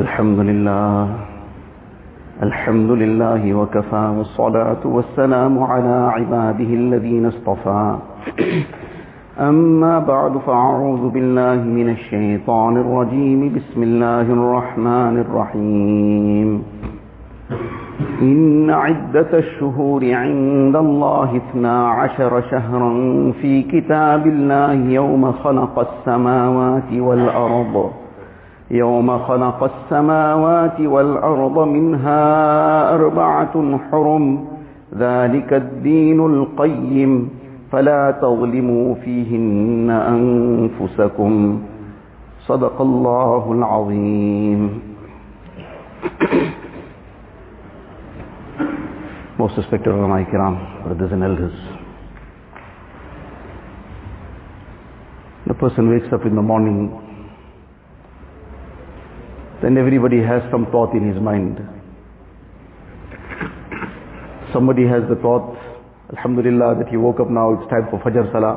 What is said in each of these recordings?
الحمد لله الحمد لله وكفى والصلاة والسلام على عباده الذين اصطفى. أما بعد فأعوذ بالله من الشيطان الرجيم. بسم الله الرحمن الرحيم. إن عدة الشهور عند الله اثنا عشر شهرا في كتاب الله يوم خلق السماوات والأرض. يوم خلق السماوات والأرض منها أربعة حرم ذلك الدين القيم فلا تظلموا فيهن أنفسكم صدق الله العظيم Most respected ulama kiram, brothers and elders. The person wakes up in the morning, then everybody has some thought in his mind. Somebody has the thought, Alhamdulillah, that he woke up now, it's time for Fajr Salah.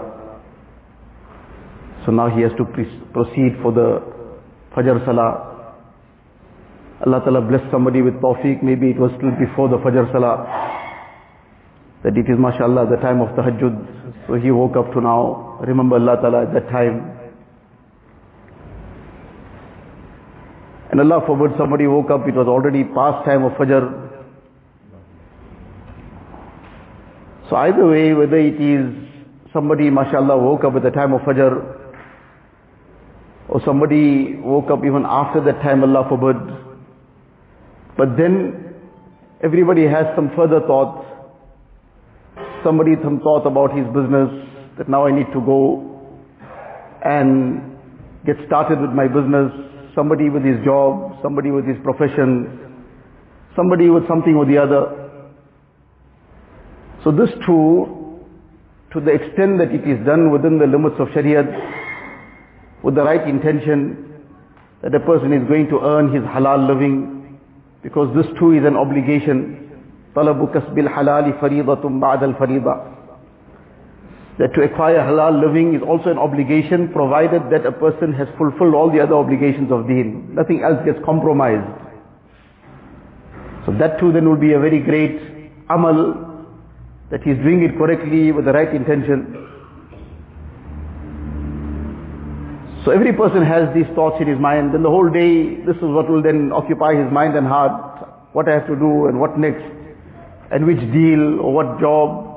So now he has to proceed for the Fajr Salah. Allah Ta'ala blessed somebody with tawfiq, maybe it was still before the Fajr Salah, that it is mashallah the time of tahajjud, so he woke up to now, remember Allah Ta'ala at that time. And Allah forbid somebody woke up, it was already past time of Fajr. So either way, whether it is somebody mashallah woke up at the time of Fajr, or somebody woke up even after that time, Allah forbid, but then everybody has some further thoughts. Somebody some thought about his business that now I need to go and get started with my business Somebody with his job, somebody with his profession, somebody with something or the other. So this too, to the extent that it is done within the limits of Shariah, with the right intention, that a person is going to earn his halal living, because this too is an obligation. طلب كسب الحلال فريضة بعد الفريضة. that to acquire halal living is also an obligation provided that a person has fulfilled all the other obligations of deen. Nothing else gets compromised. So that too then will be a very great amal that he's doing it correctly with the right intention. So every person has these thoughts in his mind, then the whole day, this is what will then occupy his mind and heart, what I have to do and what next, and which deal or what job.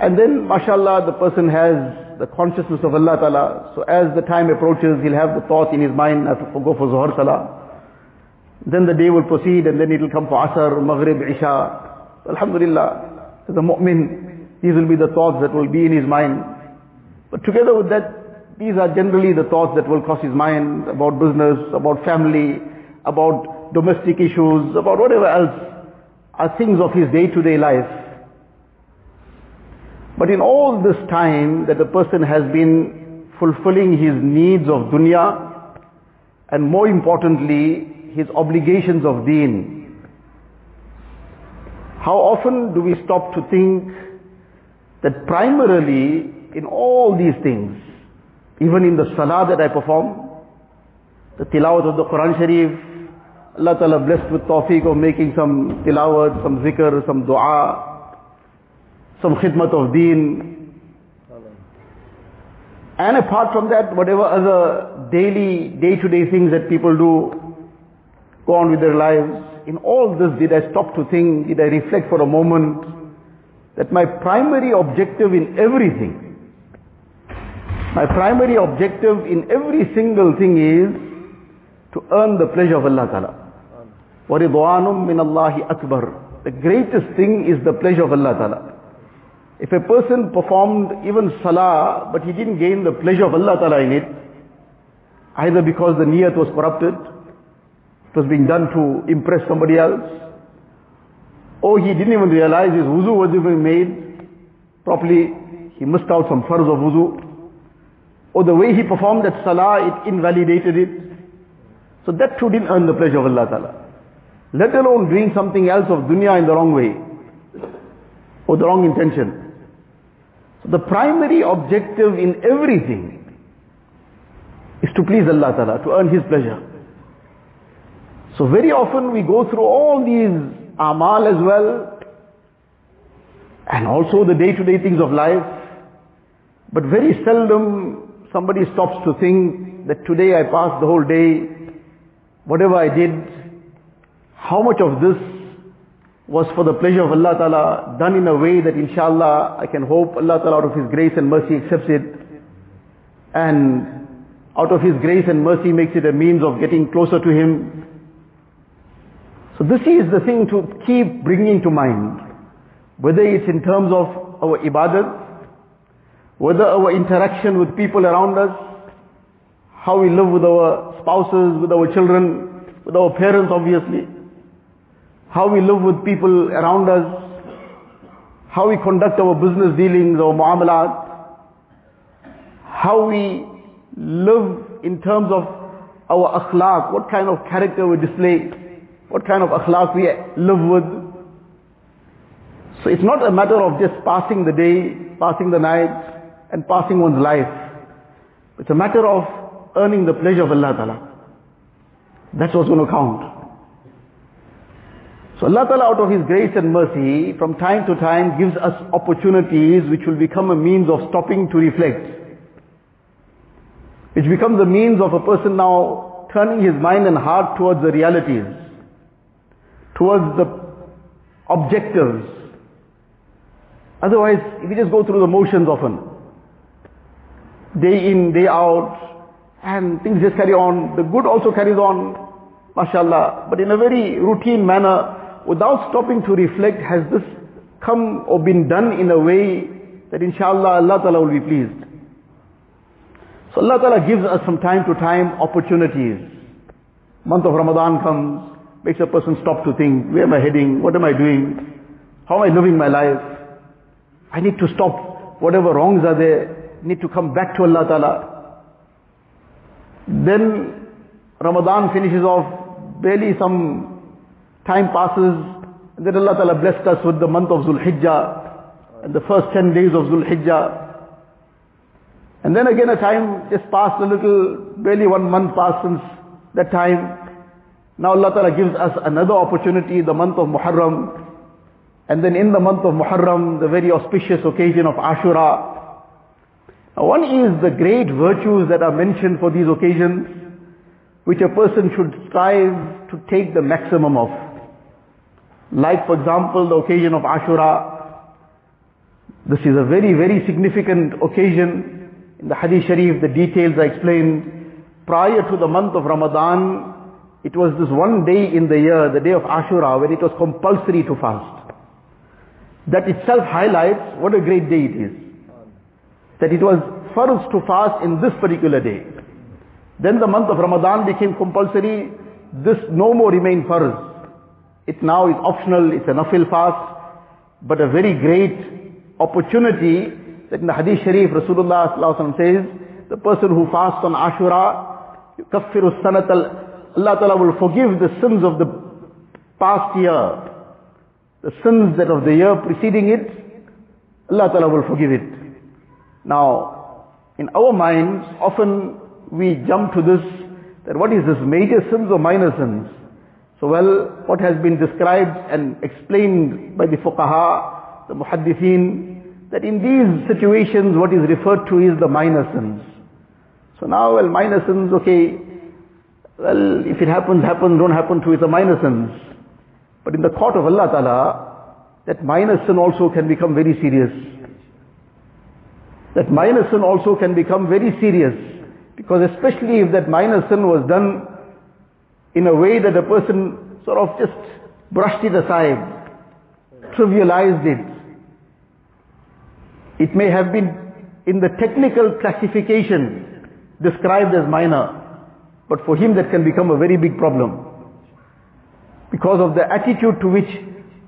And then, mashallah, the person has the consciousness of Allah Ta'ala. So as the time approaches, he'll have the thought in his mind, I have to go for Zuhar Salah. Then the day will proceed and then it will come for Asr, Maghrib, Isha. Alhamdulillah, as a mu'min, these will be the thoughts that will be in his mind. But together with that, these are generally the thoughts that will cross his mind about business, about family, about domestic issues, about whatever else are things of his day-to-day life. But in all this time that a person has been fulfilling his needs of dunya, and more importantly, his obligations of deen, how often do we stop to think that primarily in all these things, even in the salah that I perform, the tilawat of the Quran Sharif, Allah Ta'ala blessed with tawfiq of making some tilawat, some zikr, some dua, some khidmat of deen. And apart from that, whatever other daily, day-to-day things that people do, go on with their lives, in all this did I stop to think, did I reflect for a moment, that my primary objective in everything my primary objective in every single thing is to earn the pleasure of Allah Ta'ala. وَرِضْوَانٌ مِّنَ اللَّهِ أَكْبَرُ The greatest thing is the pleasure of Allah Ta'ala. If a person performed even salah, but he didn't gain the pleasure of Allah Ta'ala in it, either because the niyat was corrupted, it was being done to impress somebody else, or he didn't even realize his wuzu was even made properly, he missed out some farz of wuzu, or the way he performed that salah, it invalidated it. So that too didn't earn the pleasure of Allah Ta'ala. Let alone doing something else of dunya in the wrong way, or the wrong intention. The primary objective in everything is to please Allah Ta'ala, to earn His pleasure. So very often we go through all these amal as well, and also the day-to-day things of life, but very seldom somebody stops to think that today I passed the whole day, whatever I did, how much of this was for the pleasure of Allah Ta'ala, done in a way that inshallah I can hope Allah Ta'ala out of His grace and mercy accepts it, and out of His grace and mercy makes it a means of getting closer to Him. So this is the thing to keep bringing to mind, whether it's in terms of our ibadat, whether our interaction with people around us, how we live with our spouses, with our children, with our parents obviously, how we live with people around us, how we conduct our business dealings, our muamalat, how we live in terms of our akhlaq, what kind of character we display, what kind of akhlaq we live with. So it's not a matter of just passing the day, passing the night, and passing one's life. It's a matter of earning the pleasure of Allah Ta'ala. That's what's going to count. So Allah Ta'ala out of His grace and mercy, from time to time gives us opportunities which will become a means of stopping to reflect. Which becomes a means of a person now turning his mind and heart towards the realities, towards the objectives. Otherwise, if we just go through the motions often, day in, day out, and things just carry on. The good also carries on, mashallah, but in a very routine manner, without stopping to reflect, has this come or been done in a way that inshallah Allah Ta'ala will be pleased. So Allah Ta'ala gives us from time to time opportunities. Month of Ramadan comes, makes a person stop to think, where am I heading? What am I doing? How am I living my life? I need to stop whatever wrongs are there need to come back to Allah Ta'ala. Then Ramadan finishes off, barely some time passes, and then Allah Ta'ala blessed us with the month of Zulhijjah, and the first 10 days of Zulhijjah. And then again a time just passed a little, barely one month passed since that time. Now Allah Ta'ala gives us another opportunity, the month of Muharram. And then in the month of Muharram, the very auspicious occasion of Ashura, Now one is the great virtues that are mentioned for these occasions, which a person should strive to take the maximum of. Like for example, the occasion of Ashura. This is a very, very significant occasion. In the Hadith Sharif, the details are explained. Prior to the month of Ramadan, it was this one day in the year, the day of Ashura, when it was compulsory to fast. That itself highlights what a great day it is that it was first to fast in this particular day. Then the month of Ramadan became compulsory. This no more remained farz. It now is optional, it's a nafil fast, but a very great opportunity that in the Hadith Sharif Rasulullah says, the person who fasts on Ashura, yukaffiru sanat Allah Ta'ala will forgive the sins of the past year. The sins that of the year preceding it, Allah Ta'ala will forgive it. Now, in our minds, often we jump to this, that what is this, major sins or minor sins? So well, what has been described and explained by the fuqaha, the muhaddithin, that in these situations what is referred to is the minor sins. So now, well, minor sins, okay, well, if it happens, happens, don't happen to, it's a minor sins. But in the court of Allah Ta'ala, that minor sin also can become very serious that minor sin also can become very serious. Because especially if that minor sin was done in a way that the person sort of just brushed it aside, trivialized it. It may have been in the technical classification described as minor, but for him that can become a very big problem. Because of the attitude to which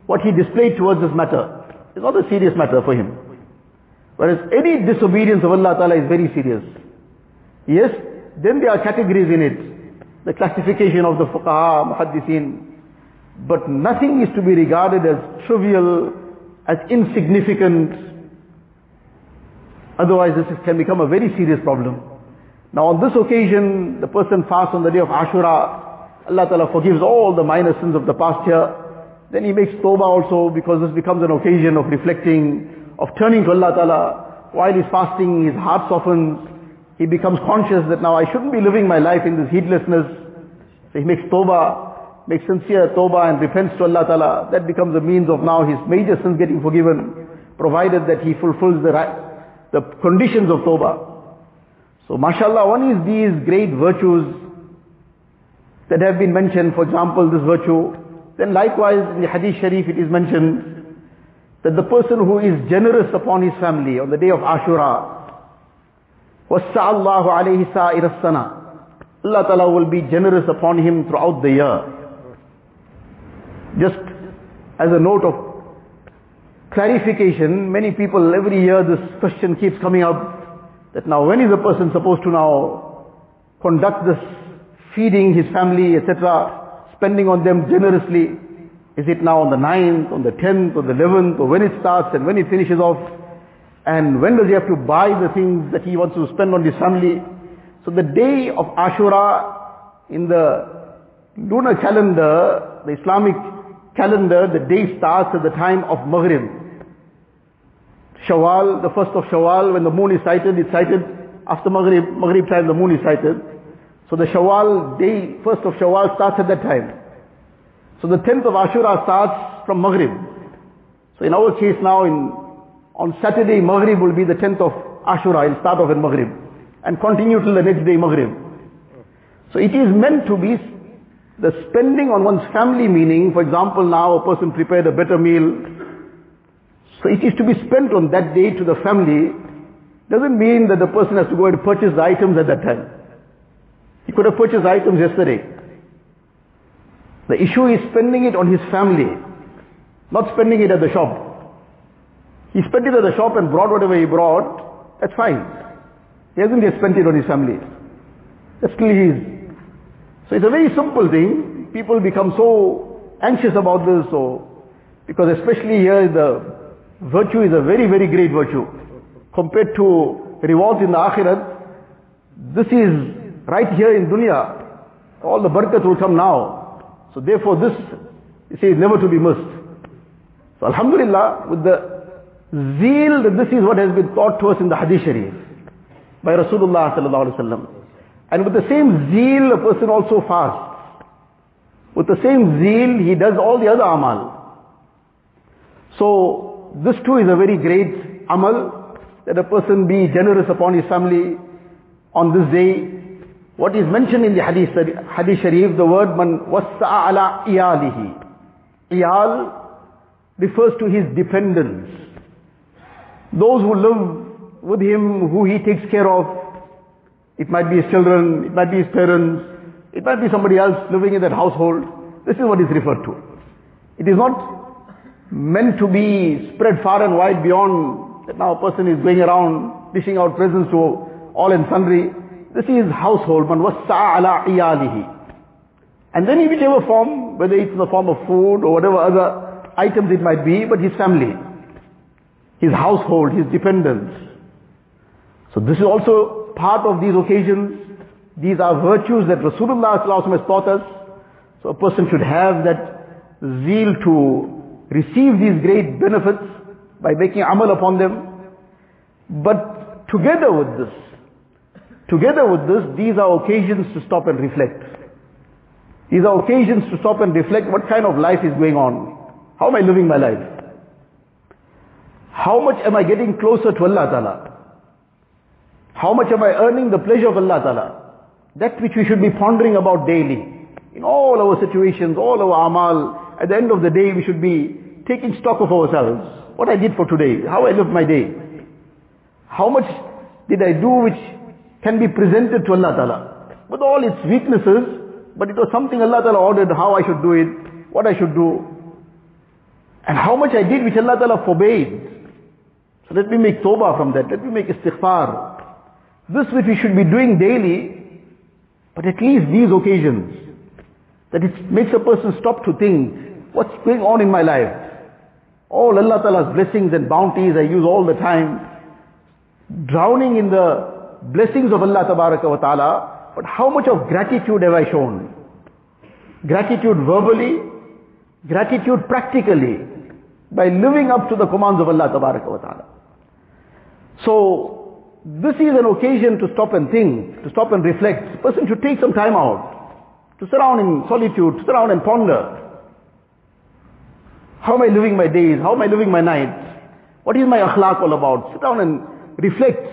what he displayed towards this matter. is not a serious matter for him. Whereas any disobedience of Allah Ta'ala is very serious. Yes, then there are categories in it. The classification of the fuqaha, muhaddithin. But nothing is to be regarded as trivial, as insignificant. Otherwise this can become a very serious problem. Now on this occasion, the person fasts on the day of Ashura. Allah Ta'ala forgives all the minor sins of the past year. Then he makes tawbah also because this becomes an occasion of reflecting, of turning to Allah Ta'ala. While he's fasting, his heart softens. He becomes conscious that now I shouldn't be living my life in this heedlessness. So he makes tawbah, makes sincere tawbah and repents to Allah Ta'ala. That becomes a means of now his major sins getting forgiven, provided that he fulfills the, right, the conditions of tawbah. So mashallah, one is these great virtues that have been mentioned, for example, this virtue. Then likewise in the Hadith Sharif it is mentioned that the person who is generous upon his family on the day of Ashura, Wasa'allahu alayhi sa'irasana. Allah Ta'ala will be generous upon him throughout the year. Just as a note of clarification, many people every year this question keeps coming up that now when is a person supposed to now conduct this feeding his family, etc., spending on them generously? Is it now on the 9th, on the 10th, or the 11th, or when it starts and when it finishes off? And when does he have to buy the things that he wants to spend on his family? So the day of Ashura in the lunar calendar, the Islamic calendar, the day starts at the time of Maghrib. Shawwal, the first of Shawwal, when the moon is sighted, it's sighted after Maghrib, Maghrib time the moon is sighted. So the Shawwal day, first of Shawwal starts at that time. So the 10th of Ashura starts from Maghrib. So in our case now, in, on Saturday, Maghrib will be the 10th of Ashura, it'll start off in Maghrib. And continue till the next day, Maghrib. So it is meant to be the spending on one's family meaning, for example now a person prepared a better meal, so it is to be spent on that day to the family, doesn't mean that the person has to go and purchase the items at that time. He could have purchased items yesterday. The issue is spending it on his family, not spending it at the shop. He spent it at the shop and brought whatever he brought, that's fine. He hasn't yet spent it on his family. That's still his. So it's a very simple thing. People become so anxious about this, so because especially here the virtue is a very, very great virtue. Compared to rewards in the akhirat, this is right here in dunya, all the barakat will come now. So therefore this, you see, is never to be missed. So alhamdulillah, with the zeal this is what has been taught to us in the hadith sharif by Rasulullah sallallahu. And with the same zeal, a person also fasts. With the same zeal, he does all the other amal. So, this too is a very great amal, that a person be generous upon his family on this day, what is mentioned in the hadith, hadith sharif, the word man wassa'a ala iyalihi. Iyal refers to his dependents. Those who live with him, who he takes care of. It might be his children, it might be his parents, it might be somebody else living in that household. This is what is referred to. It is not meant to be spread far and wide beyond that now a person is going around dishing out presents to all and sundry. This is household, man ala iyalihi. And then in whichever form, whether it's in the form of food or whatever other items it might be, but his family, his household, his dependents. So this is also part of these occasions. These are virtues that Rasulullah has taught us. So a person should have that zeal to receive these great benefits by making amal upon them. But together with this, Together with this, these are occasions to stop and reflect. These are occasions to stop and reflect what kind of life is going on. How am I living my life? How much am I getting closer to Allah Ta'ala? How much am I earning the pleasure of Allah Ta'ala? That which we should be pondering about daily. In all our situations, all our amal, at the end of the day we should be taking stock of ourselves. What I did for today, how I lived my day. How much did I do which can be presented to Allah Ta'ala. With all its weaknesses, but it was something Allah Ta'ala ordered how I should do it, what I should do. And how much I did which Allah Ta'ala forbade. Let me make tawbah from that. Let me make istighfar. This which we should be doing daily, but at least these occasions. That it makes a person stop to think, what's going on in my life? All Allah Ta'ala's blessings and bounties I use all the time. Drowning in the blessings of Allah ta'ala, but how much of gratitude have I shown? Gratitude verbally, gratitude practically, by living up to the commands of Allah ta'ala. So, this is an occasion to stop and think, to stop and reflect. A person should take some time out, to sit down in solitude, to sit down and ponder. How am I living my days? How am I living my nights? What is my akhlaq all about? Sit down and reflect.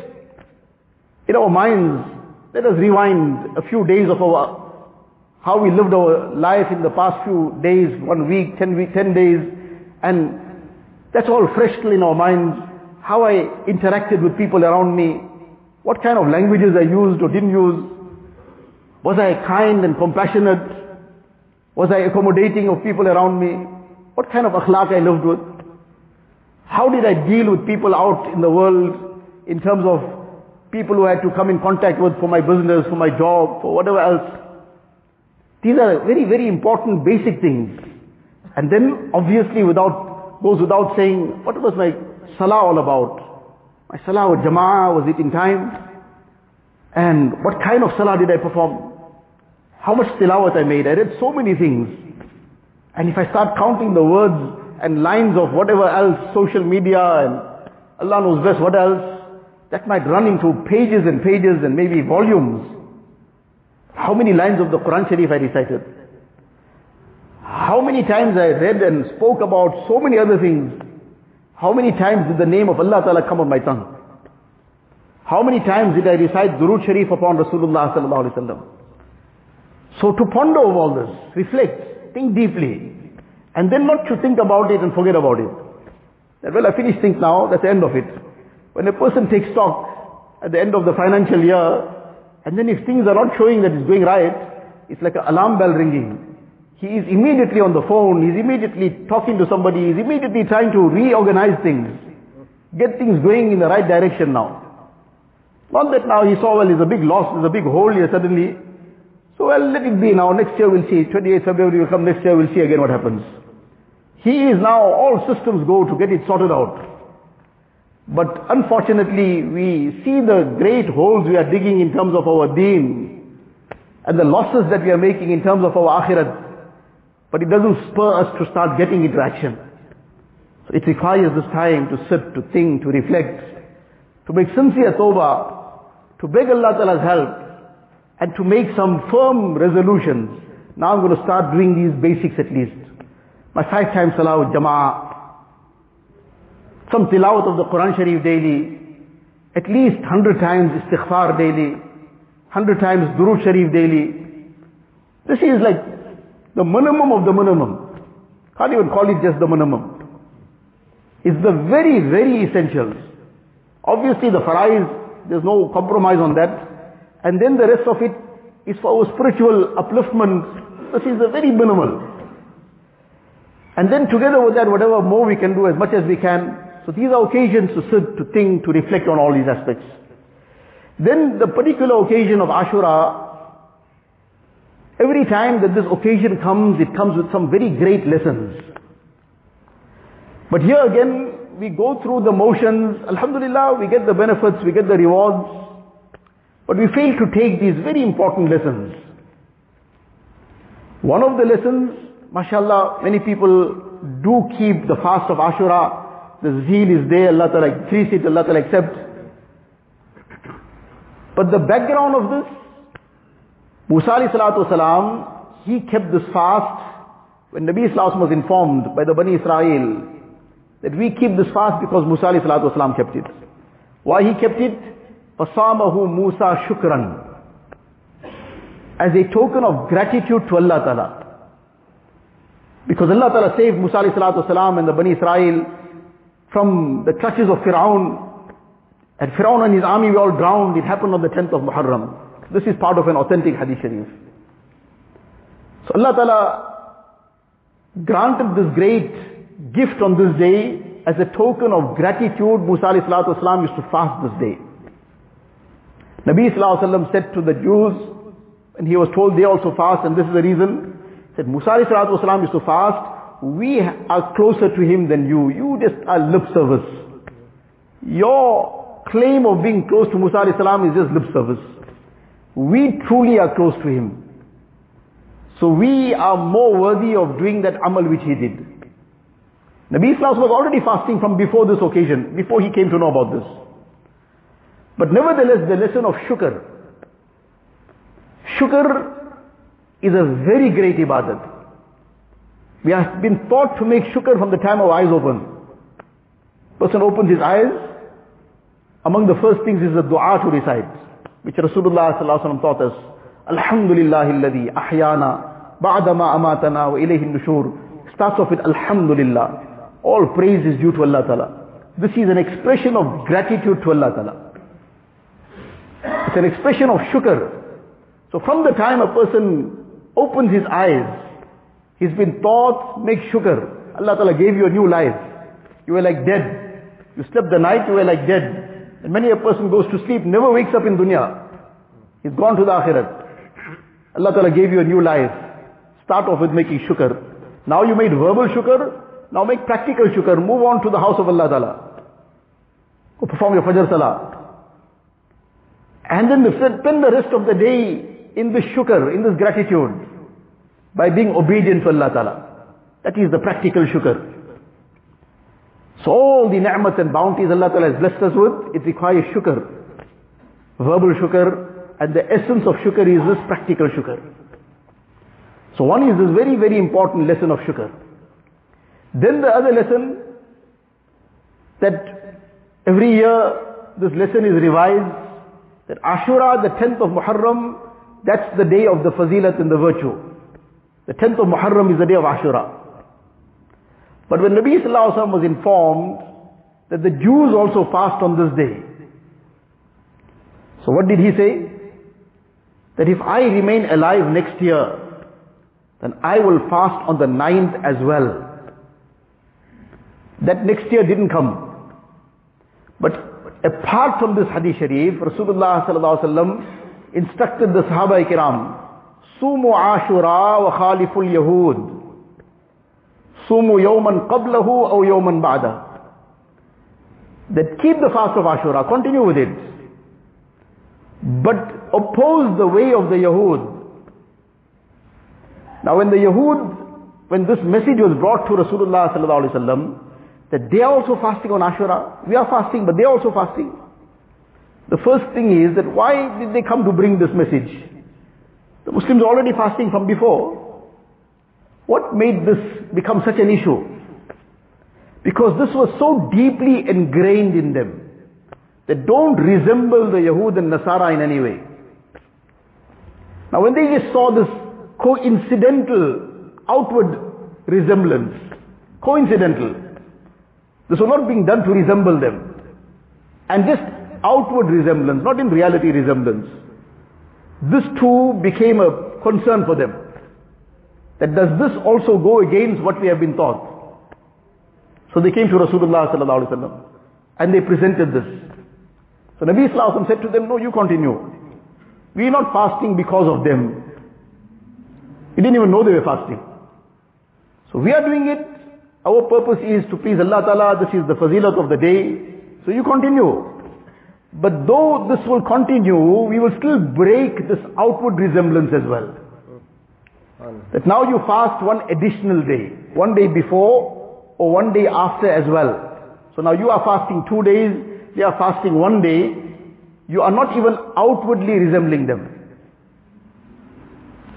In our minds, let us rewind a few days of our, how we lived our life in the past few days, one week, ten week, ten days, and that's all fresh still in our minds. How I interacted with people around me, what kind of languages I used or didn't use. Was I kind and compassionate? Was I accommodating of people around me? What kind of akhlaq I lived with? How did I deal with people out in the world in terms of people who I had to come in contact with for my business, for my job, for whatever else? These are very, very important basic things. And then obviously without, goes without saying, what was my salah all about? My salah with jama'ah, was it in time? And what kind of salah did I perform? How much tilawat I made? I read so many things. And if I start counting the words and lines of whatever else, social media and Allah knows best what else, that might run into pages and pages and maybe volumes. How many lines of the Quran Sharif I recited? How many times I read and spoke about so many other things? How many times did the name of Allah Ta'ala come on my tongue? How many times did I recite Durood Sharif upon Rasulullah Sallallahu Alaihi Wasallam? So to ponder over all this, reflect, think deeply, and then not to think about it and forget about it. That, well, I finished things now, that's the end of it. When a person takes stock at the end of the financial year, and then if things are not showing that it's going right, it's like an alarm bell ringing. He is immediately on the phone, he's immediately talking to somebody, he's immediately trying to reorganize things, get things going in the right direction now. Not that now he saw, well, there's a big loss, there's a big hole here suddenly. So well, let it be now, next year we'll see, 28th February will come, next year we'll see again what happens. He is now, all systems go to get it sorted out. But unfortunately, we see the great holes we are digging in terms of our deen and the losses that we are making in terms of our akhirat. But it doesn't spur us to start getting into action. So it requires this time to sit, to think, to reflect, to make sincere tawbah, to beg Allah Ta'ala's help, and to make some firm resolutions. Now I'm going to start doing these basics at least. My five times salah with jama'ah, some tilawat of the Quran Sharif daily, at least hundred times istighfar daily, hundred times Durood Sharif daily. This is like the minimum of the minimum. Can't even call it just the minimum. It's the very, very essentials. Obviously the farais, there's no compromise on that. And then the rest of it is for our spiritual upliftment. This is the very minimal. And then together with that, whatever more we can do as much as we can, so these are occasions to sit, to think, to reflect on all these aspects. Then the particular occasion of Ashura, every time that this occasion comes, it comes with some very great lessons. But here again, we go through the motions, Alhamdulillah, we get the benefits, we get the rewards, but we fail to take these very important lessons. One of the lessons, mashallah, many people do keep the fast of Ashura, the zeal is there, Allah Ta'ala increase it, Allah Ta'ala accept. But the background of this, Musa alayhi salatu wasalam, he kept this fast when Nabi Islam was informed by the Bani Israel that we keep this fast because Musa alayhi salatu wasalam kept it. Why he kept it? فَصَامَهُ Musa shukran. As a token of gratitude to Allah Ta'ala. Because Allah Ta'ala saved Musa alayhi salatu wasalam and the Bani Israel from the clutches of Fir'aun. And Fir'aun and his army were all drowned. It happened on the 10th of Muharram. This is part of an authentic hadith sharif. So Allah Ta'ala granted this great gift on this day as a token of gratitude. Musa used to fast this day. Nabi sallallahu alayhi wa said to the Jews, and he was told they also fast, and this is the reason, said Musa salatu used to fast, we are closer to him than you. You just are lip service. Your claim of being close to Musa salam is just lip service. We truly are close to him. So we are more worthy of doing that amal which he did. Nabi Islam was already fasting from before this occasion, before he came to know about this. But nevertheless, the lesson of shukr. Shukr is a very great ibadat. We have been taught to make shukr from the time our eyes open. Person opens his eyes, among the first things is the dua to recite, which Rasulullah taught us. Alhamdulillah alladhi ahyana ba'dama amatana wa ilayhi nushur. Starts off with Alhamdulillah. All praise is due to Allah Ta'ala. This is an expression of gratitude to Allah Ta'ala. It's an expression of shukr. So from the time a person opens his eyes, he's been taught, make shukr. Allah Ta'ala gave you a new life. You were like dead. You slept the night, you were like dead. And many a person goes to sleep, never wakes up in dunya. He's gone to the akhirat. Allah Ta'ala gave you a new life. Start off with making shukr. Now you made verbal shukr, now make practical shukr. Move on to the house of Allah Ta'ala. Go perform your Fajr Salah. And then spend the rest of the day in this shukr, in this gratitude, by being obedient to Allah Ta'ala. That is the practical shukr. So all the ni'mat and bounties Allah Ta'ala has blessed us with, it requires shukr. Verbal shukr, and the essence of shukr is this practical shukr. So one is this very, very important lesson of shukr. Then the other lesson, that every year this lesson is revised, that Ashura, the 10th of Muharram, that's the day of the fazilat and the virtue. The 10th of Muharram is the day of Ashura. But when Nabi Sallallahu was informed that the Jews also fast on this day, so what did he say? That if I remain alive next year, then I will fast on the ninth as well. That next year didn't come. But apart from this hadith sharif, Rasulullah sallallahu alaihi instructed the Sahaba kiram, Sumu Ashura wa Khaliful Yahud. Sumu yawman qablahu aw yawman ba'da. That keep the fast of Ashura, continue with it. But oppose the way of the Yahud. Now when the Yahud, when this message was brought to Rasulullah sallallahu alaihi wasallam, that they are also fasting on Ashura, we are fasting, but they are also fasting. The first thing is that why did they come to bring this message? The Muslims are already fasting from before. What made this become such an issue? Because this was so deeply ingrained in them. They don't resemble the Yahud and Nasara in any way. Now when they just saw this coincidental outward resemblance, coincidental, this was not being done to resemble them. And just outward resemblance, not in reality resemblance. This too became a concern for them. That does this also go against what we have been taught? So they came to Rasulullah sallallahu and they presented this. So Nabi Islam said to them, no, you continue. We are not fasting because of them. We didn't even know they were fasting. So we are doing it. Our purpose is to please Allah Ta'ala. This is the fazilat of the day. So you continue. But though this will continue, we will still break this outward resemblance as well. That now you fast one additional day, one day before or one day after as well. So now you are fasting two days, they are fasting one day, you are not even outwardly resembling them.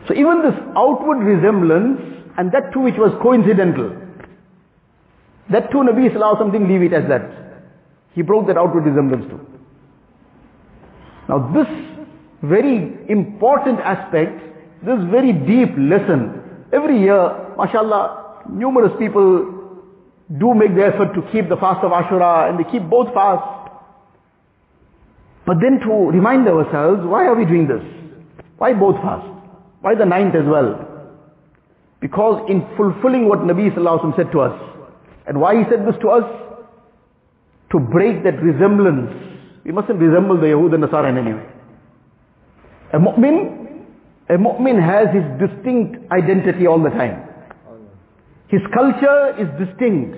So even this outward resemblance, and that too which was coincidental, that too Nabi Sallallahu something leave it as that. He broke that outward resemblance too. Now this very important aspect this very deep lesson. Every year, mashallah, numerous people do make the effort to keep the fast of Ashura and they keep both fasts. But then to remind ourselves, why are we doing this? Why both fast? Why the ninth as well? Because in fulfilling what Nabi Sallallahu said to us, and why he said this to us? To break that resemblance. We mustn't resemble the Yahud and Nasara in any way. A mu'min a mu'min has his distinct identity all the time. His culture is distinct.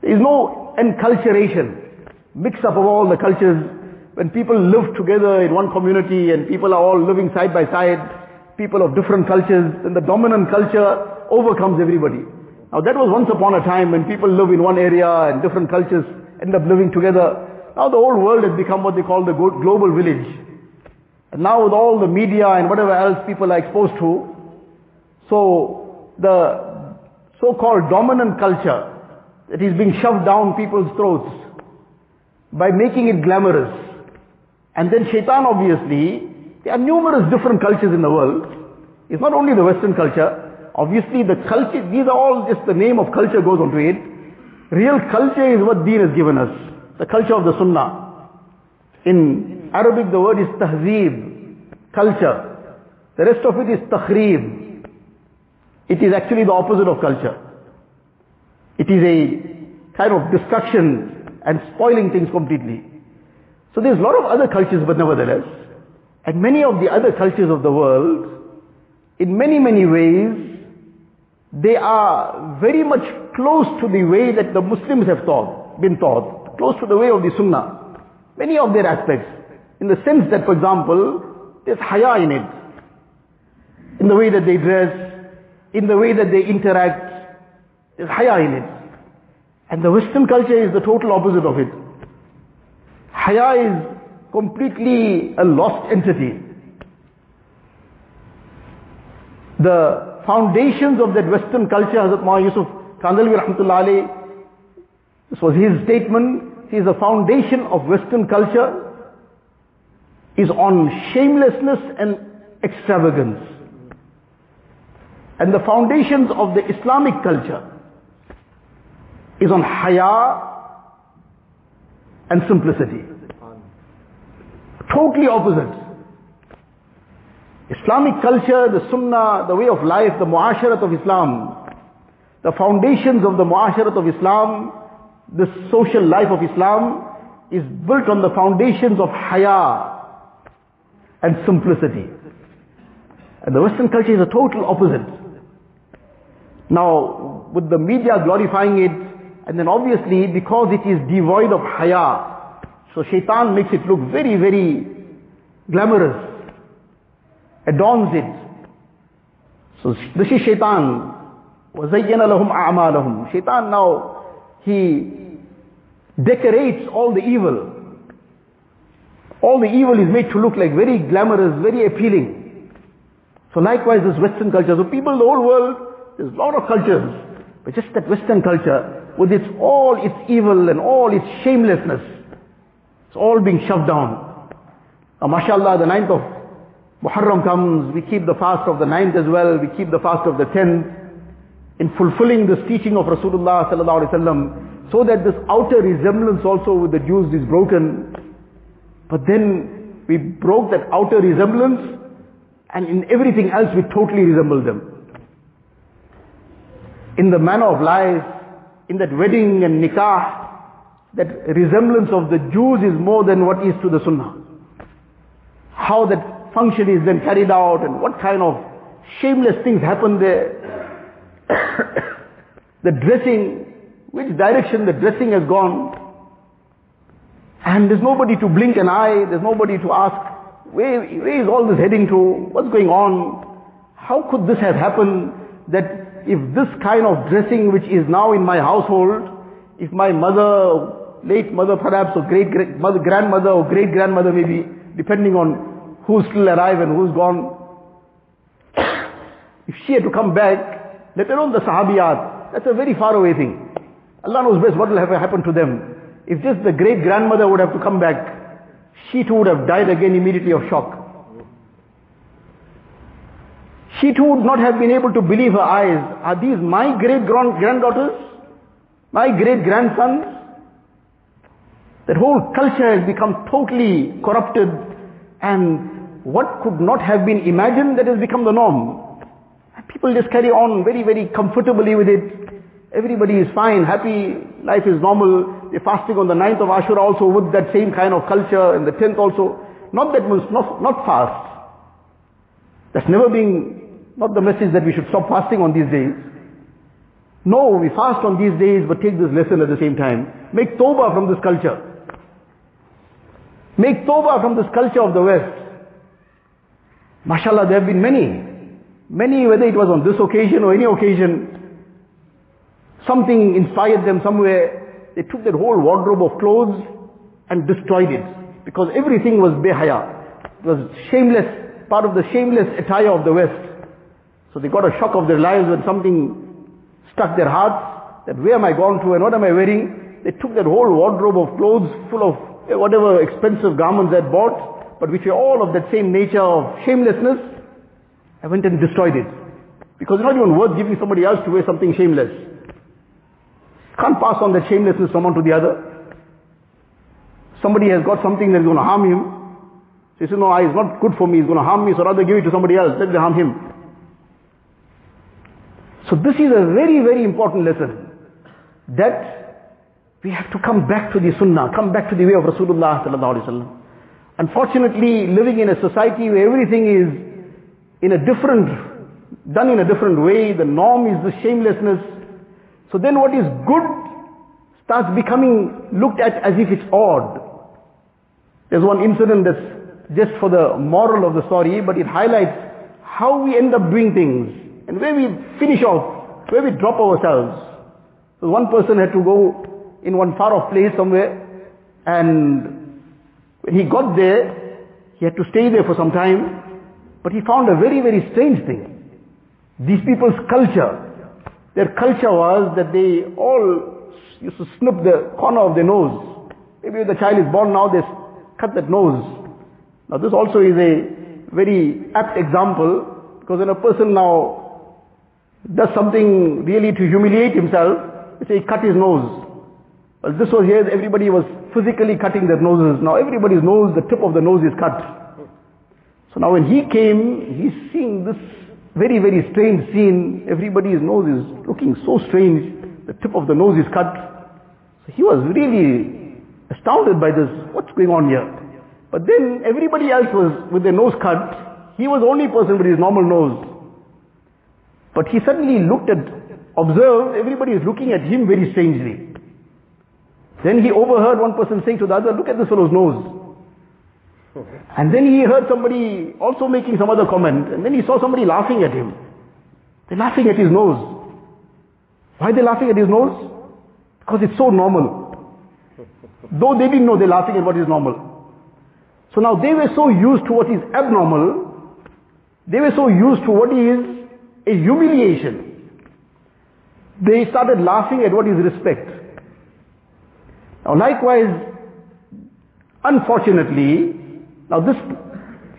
There is no enculturation, mix up of all the cultures. When people live together in one community and people are all living side by side, people of different cultures, then the dominant culture overcomes everybody. Now that was once upon a time when people live in one area and different cultures end up living together. Now the whole world has become what they call the global village. And now with all the media and whatever else people are exposed to, so the so-called dominant culture that is being shoved down people's throats by making it glamorous. And then shaitan obviously, there are numerous different cultures in the world. It's not only the Western culture. Obviously the culture, these are all just the name of culture goes onto it. Real culture is what deen has given us. The culture of the sunnah. In Arabic the word is tahzeeb, culture. The rest of it is takhreeb. It is actually the opposite of culture. It is a kind of destruction and spoiling things completely. So there's a lot of other cultures but nevertheless, and many of the other cultures of the world, in many, many ways, they are very much close to the way that the Muslims have taught, been taught, close to the way of the Sunnah. Many of their aspects, in the sense that, for example, there's haya in it. In the way that they dress, in the way that they interact, there's haya in it. And the Western culture is the total opposite of it. Haya is completely a lost entity. The foundations of that Western culture, Hazrat Maulana Yusuf Kandalvi rahmatullah this was his statement, he is the foundation of Western culture is on shamelessness and extravagance. And the foundations of the Islamic culture is on haya and simplicity. Totally opposite. Islamic culture, the sunnah, the way of life, the muasharat of Islam, the foundations of the muasharat of Islam, the social life of Islam is built on the foundations of haya and simplicity. And the Western culture is a total opposite. Now, with the media glorifying it, and then obviously because it is devoid of haya, so shaitan makes it look very, very glamorous adorns it. So this is shaitan. وَزَيَّنَ لَهُمْ أَعْمَالَهُمْ Shaitan now, he decorates all the evil. All the evil is made to look like very glamorous, very appealing. So likewise this Western culture. So people in the whole world, there's a lot of cultures. But just that Western culture, with its all its evil and all its shamelessness, it's all being shoved down. Now mashallah, the ninth of Muharram comes, we keep the fast of the ninth as well, we keep the fast of the tenth, in fulfilling this teaching of Rasulullah sallallahu so that this outer resemblance also with the Jews is broken. But then we broke that outer resemblance, and in everything else we totally resemble them. In the manner of life, in that wedding and nikah, that resemblance of the Jews is more than what is to the Sunnah. How that function is then carried out and what kind of shameless things happen there. the dressing, which direction the dressing has gone. And there's nobody to blink an eye, there's nobody to ask, where, where is all this heading to? What's going on? How could this have happened that if this kind of dressing which is now in my household, if my mother, late mother perhaps, or great, great mother, grandmother or great grandmother maybe, depending on who's still alive and who's gone. if she had to come back, let alone the Sahabiyat, that's a very far away thing. Allah knows best what will have happened to them. If just the great grandmother would have to come back, she too would have died again immediately of shock. She too would not have been able to believe her eyes. Are these my great granddaughters? My great grandsons? That whole culture has become totally corrupted and what could not have been imagined that has become the norm. People just carry on very, very comfortably with it. Everybody is fine, happy, life is normal. They're fasting on the 9th of Ashura also with that same kind of culture and the 10th also. Not that means not, not fast. That's never been, not the message that we should stop fasting on these days. No, we fast on these days but take this lesson at the same time. Make tawbah from this culture. Make tawbah from this culture of the West. Mashallah, there have been many. Many, whether it was on this occasion or any occasion, something inspired them somewhere. They took their whole wardrobe of clothes and destroyed it. Because everything was behaya. It was shameless, part of the shameless attire of the West. So they got a shock of their lives when something struck their hearts, that where am I gone to and what am I wearing? They took their whole wardrobe of clothes full of eh, whatever expensive garments they had bought, but which were all of that same nature of shamelessness, I went and destroyed it. Because it's not even worth giving somebody else to wear something shameless. Can't pass on that shamelessness from one to the other. Somebody has got something that's going to harm him. So he says, no, it's not good for me, it's going to harm me, so rather give it to somebody else, let me harm him. So this is a very, very important lesson. That we have to come back to the sunnah, come back to the way of Rasulullah. Unfortunately, living in a society where everything is in a different, done in a different way, the norm is the shamelessness. So then what is good starts becoming looked at as if it's odd. There's one incident that's just for the moral of the story, but it highlights how we end up doing things and where we finish off, where we drop ourselves. So one person had to go in one far off place somewhere and when he got there, he had to stay there for some time, but he found a very, very strange thing. These people's culture, their culture was that they all used to snip the corner of their nose. Maybe the child is born now, they cut that nose. Now this also is a very apt example because when a person now does something really to humiliate himself, they say he cut his nose. Well, this was here, everybody was physically cutting their noses. Now everybody's nose, the tip of the nose is cut. So now when he came, he's seeing this very, very strange scene. Everybody's nose is looking so strange. The tip of the nose is cut. So he was really astounded by this. What's going on here? But then everybody else was with their nose cut. He was the only person with his normal nose. But he suddenly looked at, observed, everybody is looking at him very strangely. Then he overheard one person saying to the other, look at this fellow's nose. And then he heard somebody also making some other comment, and then he saw somebody laughing at him. They're laughing at his nose. Why are they laughing at his nose? Because it's so normal. Though they didn't know they're laughing at what is normal. So now they were so used to what is abnormal, they were so used to what is a humiliation. They started laughing at what is respect. Now likewise, unfortunately, now this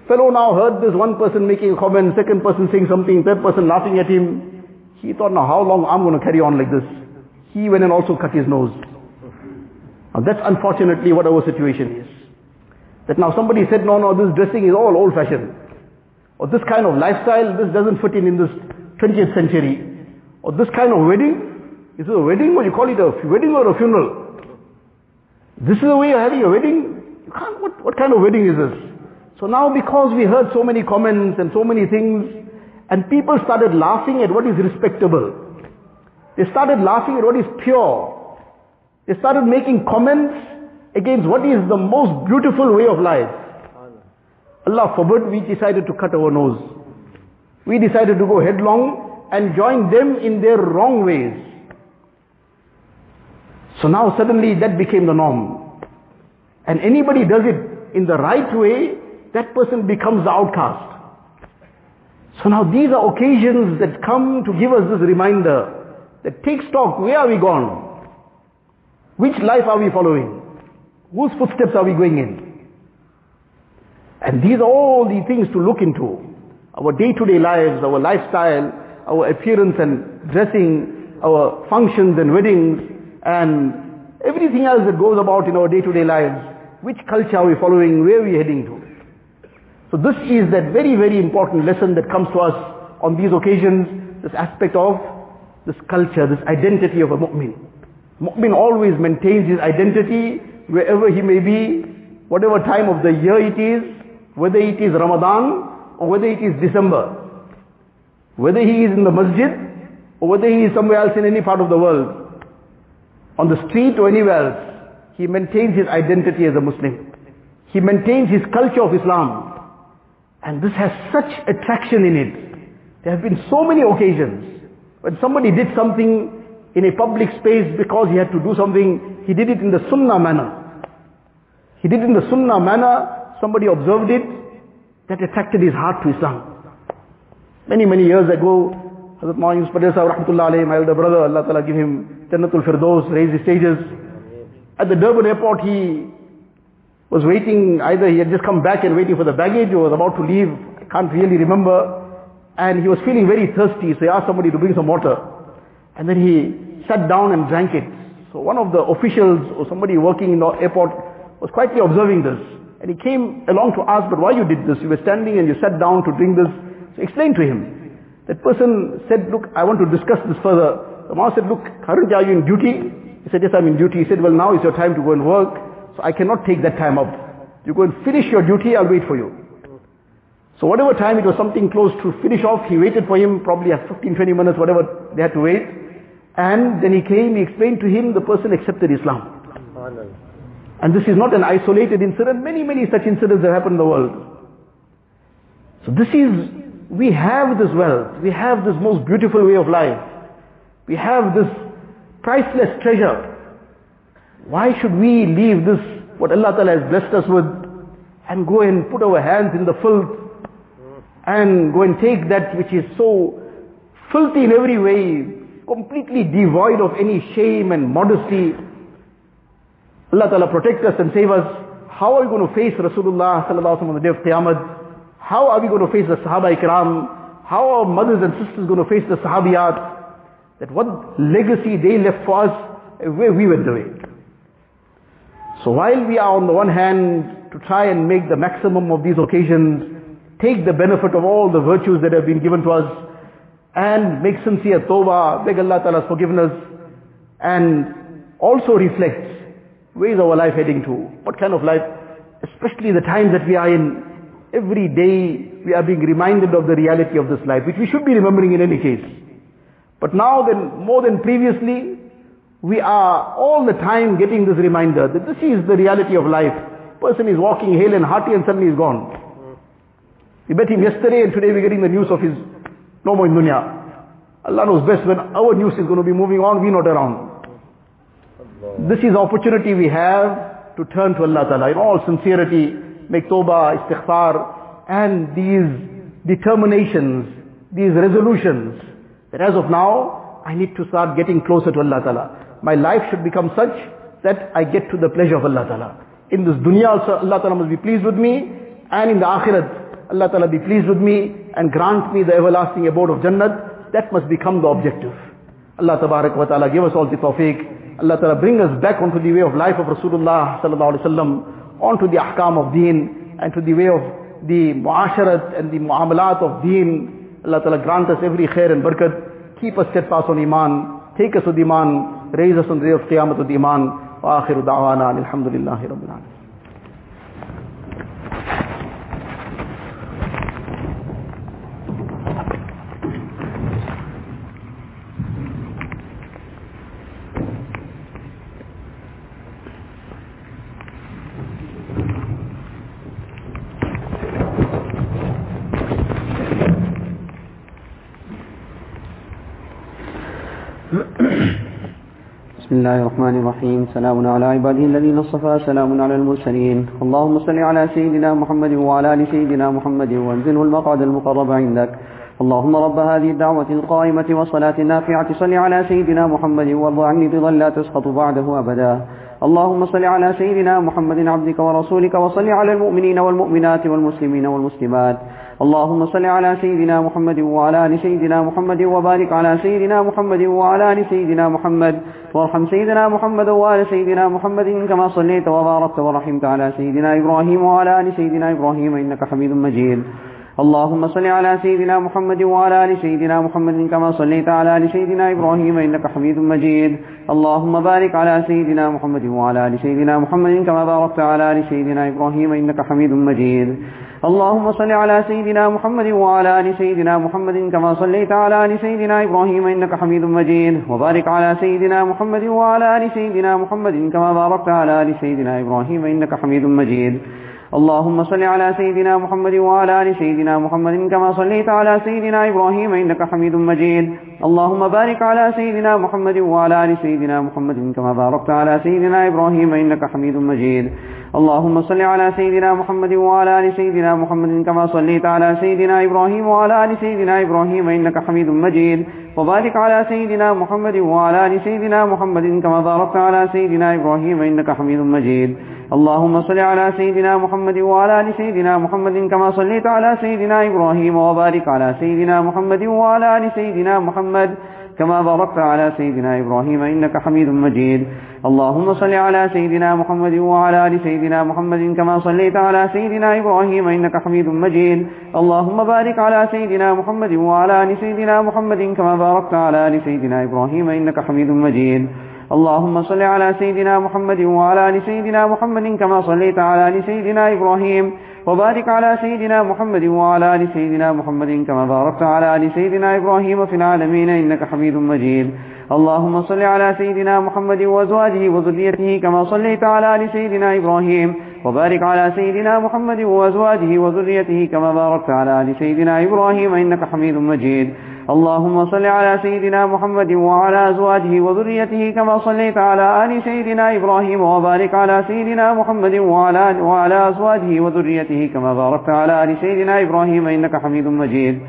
fellow now heard this one person making a comment, second person saying something, third person laughing at him. He thought, now how long I'm going to carry on like this? He went and also cut his nose. Now that's unfortunately what our situation is. That now somebody said, no, no, this dressing is all old fashioned. Or this kind of lifestyle, this doesn't fit in in this 20th century. Or this kind of wedding, is it a wedding or you call it a wedding or a funeral? This is the way you're having a wedding? What, what kind of wedding is this? So now because we heard so many comments and so many things, and people started laughing at what is respectable. They started laughing at what is pure. They started making comments against what is the most beautiful way of life. Allah forbid we decided to cut our nose. We decided to go headlong and join them in their wrong ways. So now suddenly that became the norm. And anybody does it in the right way, that person becomes the outcast. So now these are occasions that come to give us this reminder that take stock, where are we gone? Which life are we following? Whose footsteps are we going in? And these are all the things to look into. Our day-to-day lives, our lifestyle, our appearance and dressing, our functions and weddings, and everything else that goes about in our day-to-day lives. Which culture are we following? Where are we heading to? So this is that very, very important lesson that comes to us on these occasions, this aspect of this culture, this identity of a mu'min. Mu'min always maintains his identity wherever he may be, whatever time of the year it is, whether it is Ramadan or whether it is December. Whether he is in the masjid or whether he is somewhere else in any part of the world. On the street or anywhere else, he maintains his identity as a Muslim. He maintains his culture of Islam. And this has such attraction in it. There have been so many occasions when somebody did something in a public space because he had to do something, he did it in the sunnah manner. He did it in the sunnah manner, somebody observed it, that attracted his heart to Islam. Many, many years ago, Hazrat Sahib Rahmatullah my elder brother, Allah Ta'ala give him Jannatul Firdaus, raise his stages. At the Durban airport, he was waiting, either he had just come back and waiting for the baggage or was about to leave, I can't really remember. And he was feeling very thirsty, so he asked somebody to bring some water. And then he sat down and drank it. So one of the officials or somebody working in the airport was quietly observing this. And he came along to ask, but why you did this? You were standing and you sat down to drink this. So explain to him. That person said, look, I want to discuss this further. The man said, look, currently are you in duty? He said, yes, I'm in duty. He said, well, now is your time to go and work. So I cannot take that time up. You go and finish your duty, I'll wait for you. So whatever time it was something close to finish off, he waited for him, probably 15, 20 minutes, whatever they had to wait. And then he came, he explained to him, the person accepted Islam. And this is not an isolated incident. Many, many such incidents have happened in the world. So this is, we have this wealth. We have this most beautiful way of life. We have this priceless treasure. Why should we leave this, what Allah Ta'ala has blessed us with, and go and put our hands in the filth, and go and take that which is so filthy in every way, completely devoid of any shame and modesty. Allah Ta'ala protect us and save us. How are we going to face Rasulullah sallallahu on the day of Qiyamah? How are we going to face the Sahaba Ikram? How are mothers and sisters going to face the Sahabiyat? That what legacy they left for us, where we went away. So while we are on the one hand to try and make the maximum of these occasions, take the benefit of all the virtues that have been given to us, and make sincere tawbah, beg Allah Ta'ala's forgiveness, and also reflect, where is our life heading to? What kind of life? Especially the times that we are in, every day we are being reminded of the reality of this life, which we should be remembering in any case. But now then, more than previously, we are all the time getting this reminder that this is the reality of life. Person is walking hale and hearty and suddenly is gone. We met him yesterday and today we're getting the news of his no more in dunya. Allah knows best when our news is going to be moving on, we're not around. This is the opportunity we have to turn to Allah Ta'ala in all sincerity, make tawbah, istighfar, and these determinations, these resolutions, that as of now, I need to start getting closer to Allah Ta'ala. My life should become such that I get to the pleasure of Allah Ta'ala. In this dunya also, Allah Ta'ala must be pleased with me, and in the akhirat, Allah Ta'ala be pleased with me, and grant me the everlasting abode of Jannat. That must become the objective. Allah Tabarak wa Ta'ala give us all the tawfiq. Allah Ta'ala bring us back onto the way of life of Rasulullah Sallallahu Alaihi Wasallam, onto the ahkam of deen, and to the way of the muasharat and the muamalat of deen. Allah Ta'ala grant us every khair and barakat. Keep us steadfast on iman. Take us with iman. Raise us on the day of qiyamah with iman. وآخر دعوانا الحمد لله رب العالمين الله الرحمن الرحيم سلام على عباده الذين اصطفى سلام على المرسلين اللهم صل على سيدنا محمد وعلى ال سيدنا محمد وانزله المقعد المقرب عندك اللهم رب هذه الدعوة القائمة والصلاة النافعة صل على سيدنا محمد وارض عني رضا لا تسقط بعده أبدا اللهم صل على سيدنا محمد عبدك ورسولك وصل على المؤمنين والمؤمنات والمسلمين والمسلمات اللهم صل على سيدنا محمد وعلى آل سيدنا محمد وبارك على سيدنا محمد وعلى آل سيدنا محمد. وارحم سيدنا محمد وآل سيدنا محمد كما صليت وباركت ورحمت على سيدنا إبراهيم وعلى آل سيدنا إبراهيم إنك حميد مجيد. اللهم صل على سيدنا محمد وعلى آل سيدنا محمد كما صليت على آل سيدنا إبراهيم إنك حميد مجيد. اللهم بارك على سيدنا محمد وعلى آل سيدنا محمد كما باركت على آل سيدنا إبراهيم إنك حميد مجيد. اللهم صل على سيدنا محمد وعلى آل سيدنا محمد كما صليت على آل سيدنا إبراهيم إنك حميد مجيد. وبارك على سيدنا محمد وعلى آل سيدنا محمد كما باركت على آل سيدنا إبراهيم إنك حميد مجيد. اللهم صل على سيدنا محمد وعلى آل سيدنا محمد كما صليت على سيدنا إبراهيم إنك حميد مجيد. اللهم بارك على سيدنا محمد وعلى آل سيدنا محمد كما باركت على سيدنا إبراهيم إنك حميد مجيد. اللهم صل على سيدنا محمد وعلى آل سيدنا محمد كما صليت على سيدنا إبراهيم وعلى آل سيدنا إبراهيم إنك حميد مجيد. وبارك على سيدنا محمد وعلى آل سيدنا محمد كما باركت على سيدنا إبراهيم إنك حميد مجيد. اللهم صل على سيدنا محمد وعلى آل سيدنا محمد كما صليت على سيدنا إبراهيم. وبارك على سيدنا محمد وعلى آل سيدنا محمد كما باركت على سيدنا إبراهيم إنك حميد مجيد. اللهم صل على سيدنا محمد وعلى آل سيدنا محمد كما صليت على سيدنا إبراهيم إنك حميد مجيد. اللهم بارك على سيدنا محمد وعلى آل سيدنا محمد كما باركت على آل سيدنا إبراهيم إنك حميد مجيد. اللهم صل على سيدنا محمد وعلى آل سيدنا محمد كما صليت على آل سيدنا إبراهيم. وبارك على سيدنا محمد وعلى آل سيدنا محمد كما باركت على آل سيدنا إبراهيم في العالمين إنك حميد مجيد. اللهم صل على سيدنا محمد وأزواجه وذريته كما صليت على آل سيدنا إبراهيم. وبارك على سيدنا محمد وأزواجه وذريته كما باركت على آل سيدنا إبراهيم إنك حميد مجيد. اللهم صل على سيدنا محمد وعلى أزواجه وذريته كما صليت على آل سيدنا إبراهيم وبارك على سيدنا محمد وعلى, وعلى أزواجه وذريته كما باركت على آل سيدنا إبراهيم إنك حميد مجيد.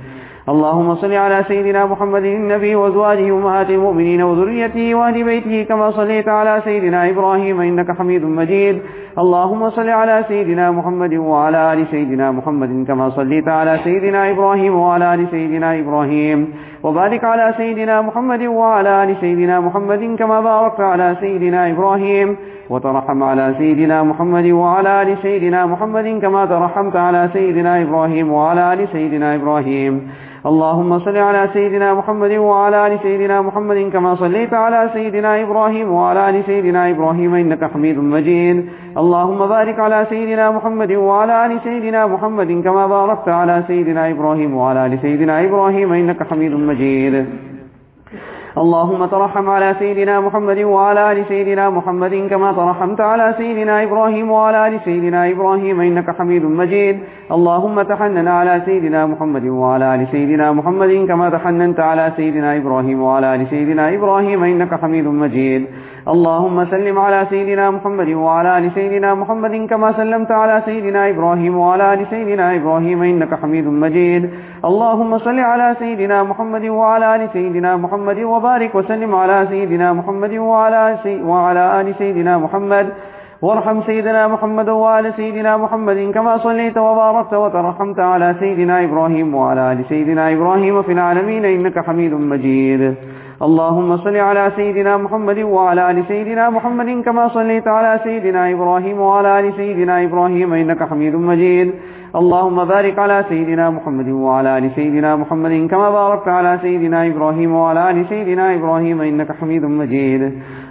اللهم صل على سيدنا محمد النبي وأزواجه أمهات المؤمنين وذريته وأهل بيته كما صليت على سيدنا إبراهيم إنك حميد مجيد. اللهم صل على سيدنا محمد وعلى آل سيدنا محمد كما صليت على سيدنا إبراهيم وعلى آل سيدنا إبراهيم وبارك على سيدنا محمد وعلى آل سيدنا محمد كما باركت على سيدنا إبراهيم وترحم على سيدنا محمد وعلى آل سيدنا محمد كما ترحمت على سيدنا إبراهيم وعلى آل سيدنا إبراهيم اللهم صل على سيدنا محمد وعلى آل سيدنا محمد كما صليت على سيدنا إبراهيم وعلى آل سيدنا إبراهيم إنك حميد مجيد. اللهم بارك على سيدنا محمد وعلى آل سيدنا محمد كما باركت على سيدنا إبراهيم وعلى آل سيدنا إبراهيم إنك حميد مجيد. اللهم ترحم على سيدنا محمد وعلى آل سيدنا محمد كما ترحمت على سيدنا إبراهيم وعلى آل سيدنا إبراهيم إنك حميد مجيد. اللهم تحنن على سيدنا محمد وعلى آل سيدنا محمد كما تحننت على سيدنا إبراهيم وعلى آل سيدنا إبراهيم إنك حميد مجيد. اللهم سلم على سيدنا محمد وعلى آل سيدنا محمد كما سلمت على سيدنا إبراهيم وعلى آل سيدنا إبراهيم إنك حميد مجيد. اللهم صل على سيدنا محمد وعلى آل سيدنا محمد وبارك وسلم على سيدنا محمد وعلى, وعلى آل سيدنا محمد. وارحم سيدنا محمد وآل سيدنا محمد كما صليت وباركت وترحمت على سيدنا إبراهيم وعلى آل سيدنا إبراهيم في العالمين إنك حميد مجيد. اللهم صل على سيدنا محمد وعلى آل سيدنا محمد كما صليت على سيدنا إبراهيم وعلى آل سيدنا إبراهيم إنك حميد مجيد. اللهم بارك على سيدنا محمد وعلى آل سيدنا محمد كما باركت على سيدنا إبراهيم وعلى آل سيدنا إبراهيم إنك حميد مجيد.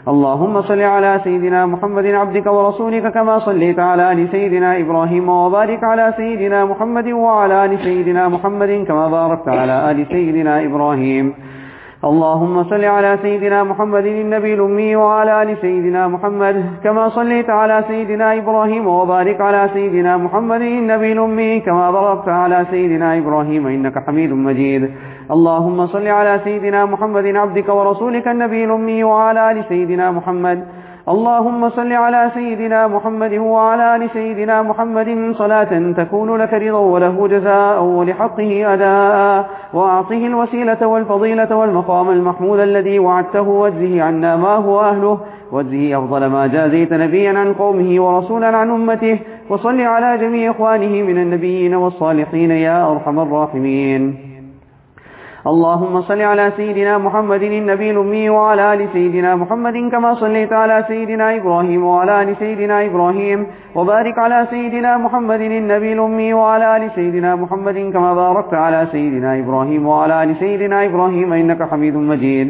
اللهم صل على سيدنا محمد عبدك ورسولك كما صليت على آل سيدنا إبراهيم وبارك على سيدنا محمد وعلى آل سيدنا محمد كما باركت على آل سيدنا إبراهيم. اللهم صل على سيدنا محمد النبي الأمي وعلى آل سيدنا محمد كما صليت على سيدنا إبراهيم وبارك على سيدنا محمد النبي الأمي كما باركت على سيدنا إبراهيم إنك حميد مجيد. اللهم صل على سيدنا محمد عبدك ورسولك النبي الأمي وعلى آل سيدنا محمد. اللهم صل على سيدنا محمد وعلى آل سيدنا محمد صلاة تكون لك رضا وله جزاء ولحقه أداء. وأعطه الوسيلة والفضيلة والمقام المحمود الذي وعدته واجزه عنا ما هو أهله واجزه أفضل ما جازيت نبيا عن قومه ورسولا عن أمته. وصل على جميع إخوانه من النبيين والصالحين يا أرحم الراحمين. اللهم صل على سيدنا محمد النبي الأمي وعلى آل سيدنا محمد كما صليت على سيدنا إبراهيم وعلى آل سيدنا إبراهيم وبارك على سيدنا محمد النبي الأمي وعلى آل سيدنا محمد كما باركت على سيدنا إبراهيم وعلى آل سيدنا إبراهيم إنك حميد مجيد.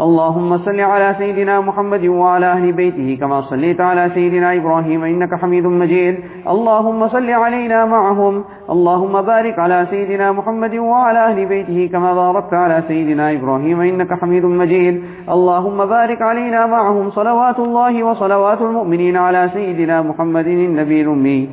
اللهم صل على سيدنا محمد وعلى أهل بيته كما صليت على سيدنا إبراهيم إنك حميد مجيد. اللهم صل علينا معهم. اللهم بارك على سيدنا محمد وعلى أهل بيته كما باركت على سيدنا إبراهيم إنك حميد مجيد. اللهم بارك علينا معهم صلوات الله وصلوات المؤمنين على سيدنا محمد النبي الأمي.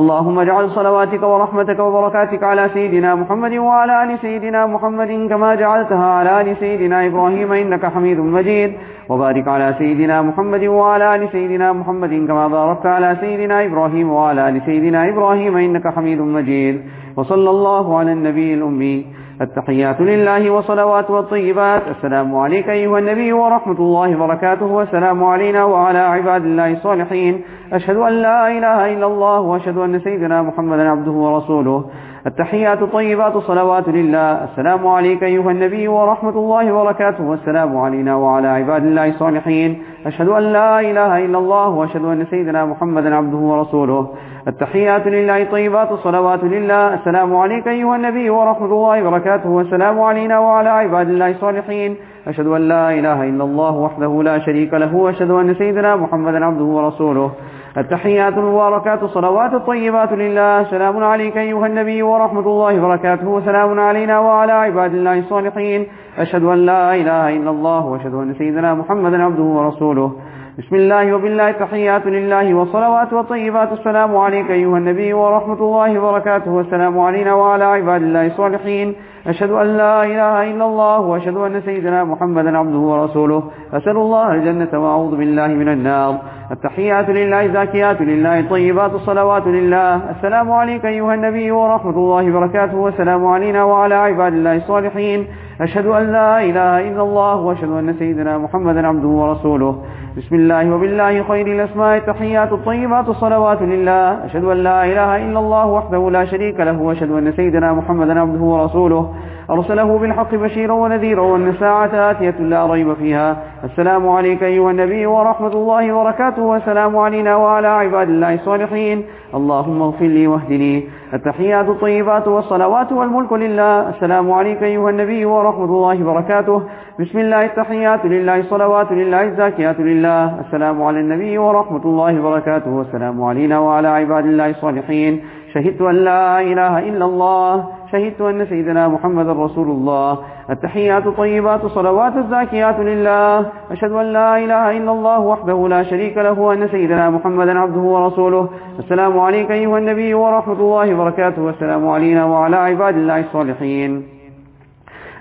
اللهم اجعل صلواتك ورحمتك وبركاتك على سيدنا محمد وعلى آل سيدنا محمد كما جعلتها على آل سيدنا إبراهيم إنك حميد مجيد. وبارك على سيدنا محمد وعلى آل سيدنا محمد كما باركت على سيدنا إبراهيم وعلى آل سيدنا إبراهيم إنك حميد مجيد. وصلى الله على النبي الأمي. التحيات لله وصلوات والطيبات. السلام عليك أيها النبي ورحمة الله وبركاته. والسلام علينا وعلى عباد الله الصالحين. أشهد أن لا إله إلا الله وأشهد أن سيدنا محمدا عبده ورسوله. التحيات الطيبات صلوات لله. السلام عليك أيها النبي ورحمة الله وبركاته. والسلام علينا وعلى عباد الله الصالحين. أشهد أن لا إله إلا الله وأشهد أن سيدنا محمدا عبده ورسوله. التحيات لله طيبات الصلوات لله. السلام عليك أيها النبي ورحمة الله وبركاته. والسلام علينا وعلى عباد الله الصالحين. أشهد أن لا إله إلا الله وحده لا شريك له. وأشهد أن سيدنا محمدا عبده ورسوله. التحيات المباركات الصلوات الطيبات لله. سلام عليك أيها النبي ورحمة الله وبركاته. وسلام علينا وعلى عباد الله الصالحين. أشهد أن لا إله إلا الله وأشهد أن سيدنا محمدا عبده ورسوله. بسم الله وبالله تحيات لله والصلوات والطيبات. السلام عليك أيها النبي ورحمة الله وبركاته. والسلام علينا وعلى عباد الله الصالحين. أشهد أن لا إله إلا الله وأشهد أن سيدنا محمدا عبده ورسوله. أسأل الله الجنة وأعوذ بالله من النار. التحيات لله زاكيات لله الطيبات الصلوات لله. السلام عليك أيها النبي ورحمة الله وبركاته. والسلام علينا وعلى عباد الله الصالحين. أشهد أن لا إله إلا الله وأشهد أن سيدنا محمدا عبده ورسوله. بسم الله وبالله خير الأسماء التحيات الطيبات الصلوات لله. أشهد أن لا إله إلا الله وحده لا شريك له وأشهد أن سيدنا محمدا عبده ورسوله. أرسله بالحق بشيرا ونذيرا وأن الساعة آتية لا ريب فيها. السلام عليك أيها النبي ورحمة الله وبركاته والسلام علينا وعلى عباد الله الصالحين. اللهم اغفر لي واهدني التحيات الطيبات والصلوات والملك لله. السلام عليك أيها النبي ورحمة الله وبركاته. بسم الله التحيات لله الصلوات لله الزاكيات لله. السلام على النبي ورحمة الله وبركاته. والسلام علينا وعلى عباد الله الصالحين. شهدت أن لا إله إلا الله. شهدت أن سيدنا محمد رسول الله. التحيات الطيبات الصلوات الزاكيات لله. أشهد أن لا إله إلا الله وحده لا شريك له أن سيدنا محمدا عبده ورسوله. السلام عليك أيها النبي ورحمة الله وبركاته. والسلام علينا وعلى عباد الله الصالحين.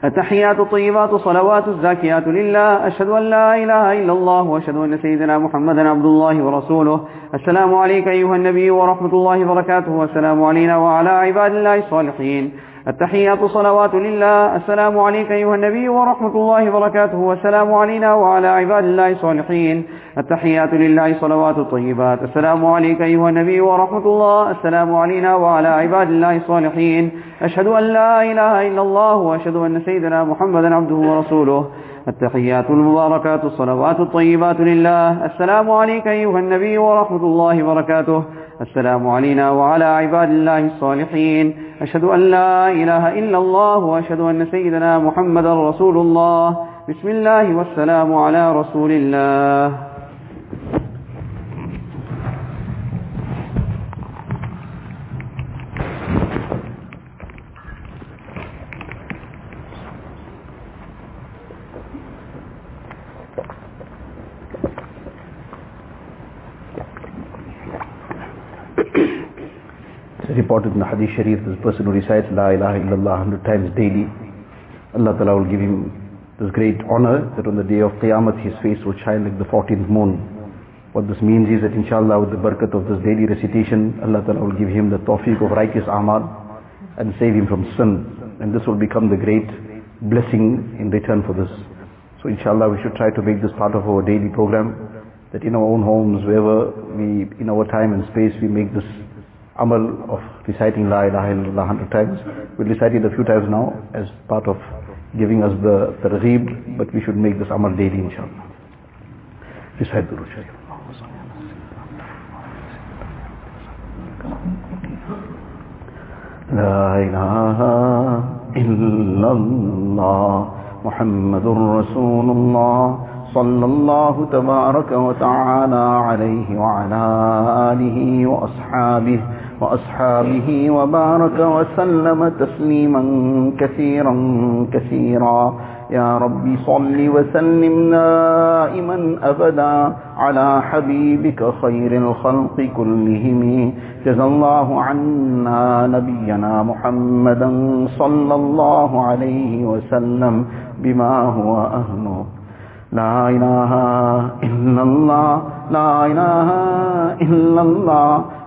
التحيات الطيبات الصلوات الزاكيات لله أشهد أن لا إله إلا الله وأشهد أن سيدنا محمدا عبد الله ورسوله. السلام عليك أيها النبي ورحمة الله وبركاته والسلام علينا وعلى عباد الله الصالحين. التحيات صلوات لله. السلام عليك أيها النبي ورحمة الله وبركاته. والسلام علينا وعلى عباد الله الصالحين. التحيات لله صلوات الطيبات. السلام عليك أيها النبي ورحمة الله. السلام علينا وعلى عباد الله الصالحين. أشهد أن لا إله إلا الله وأشهد أن سيدنا محمدا عبده ورسوله. التحيات المباركات الصلوات الطيبات لله. السلام عليك أيها النبي ورحمة الله وبركاته. السلام علينا وعلى عباد الله الصالحين. أشهد أن لا إله إلا الله وأشهد أن سيدنا محمدا رسول الله. بسم الله والسلام على رسول الله. Reported in the Hadith Sharif, this person who recites La ilaha illallah 100 times daily, Allah Ta'ala will give him this great honor that on the day of Qiyamah his face will shine like the 14th moon. What this means is that inshallah with the barakat of this daily recitation, Allah Ta'ala will give him the tawfiq of righteous amal and save him from sin. And this will become the great blessing in return for this. So inshallah we should try to make this part of our daily program, that in our own homes, wherever we, in our time and space, we make this املائٹی لائے لاڈ لوڈ ٹائمس ویل ریسائٹی دا فیو ٹائمس ناؤ ایز پارٹ آف گینگ از د ریب بٹ وی شوڈ میک دس امر دے دینشمد وأصحابه وبارك وسلم تسليما كثيرا كثيرا. يا ربي صل وسلم دائما أبدا على حبيبك خير الخلق كلهم. جزى الله عنا نبينا محمدا صلى الله عليه وسلم بما هو أهله. لا إله إلا الله لا إله إلا الله.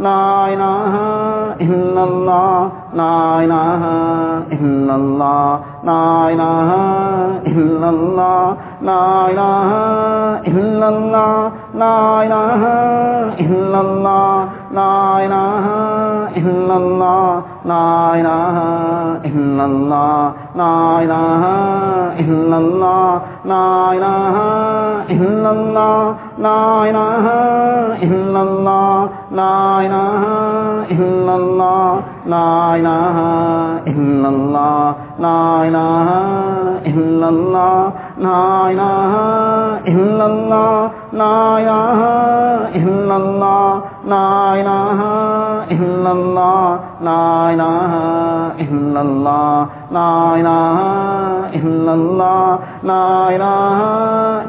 لا إله إلا الله لا إله إلا الله لا إله إلا الله لا إله إلا الله لا إله إلا الله لا إله إلا الله لا إله إلا الله لا إله إلا الله لا إله إلا الله لا إله إلا الله لا الہ الا اللہ لا الہ الا اللہ لا الہ الا اللہ لا الہ الا اللہ لا الہ الا اللہ لا الہ الا اللہ لا الہ الا اللہ لا الہ الا اللہ لا الہ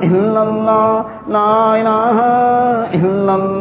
الا اللہ لا الہ الا اللہ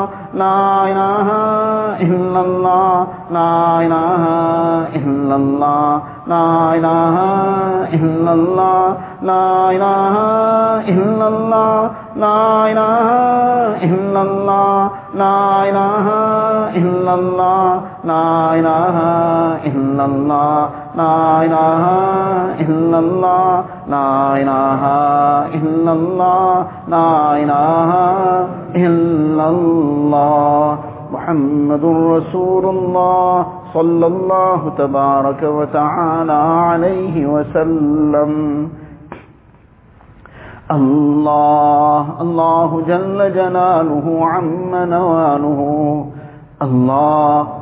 لا الہ الا اللہ لا الہ الا اللہ لا الہ الا اللہ لا الہ الا اللہ لا الہ الا اللہ لا الہ الا اللہ لا الہ الا اللہ لا إله إلا الله لا إله إلا الله لا إله إلا الله محمد رسول الله صلى الله تبارك وتعالى عليه وسلم. الله الله جل جلاله عم نواله. الله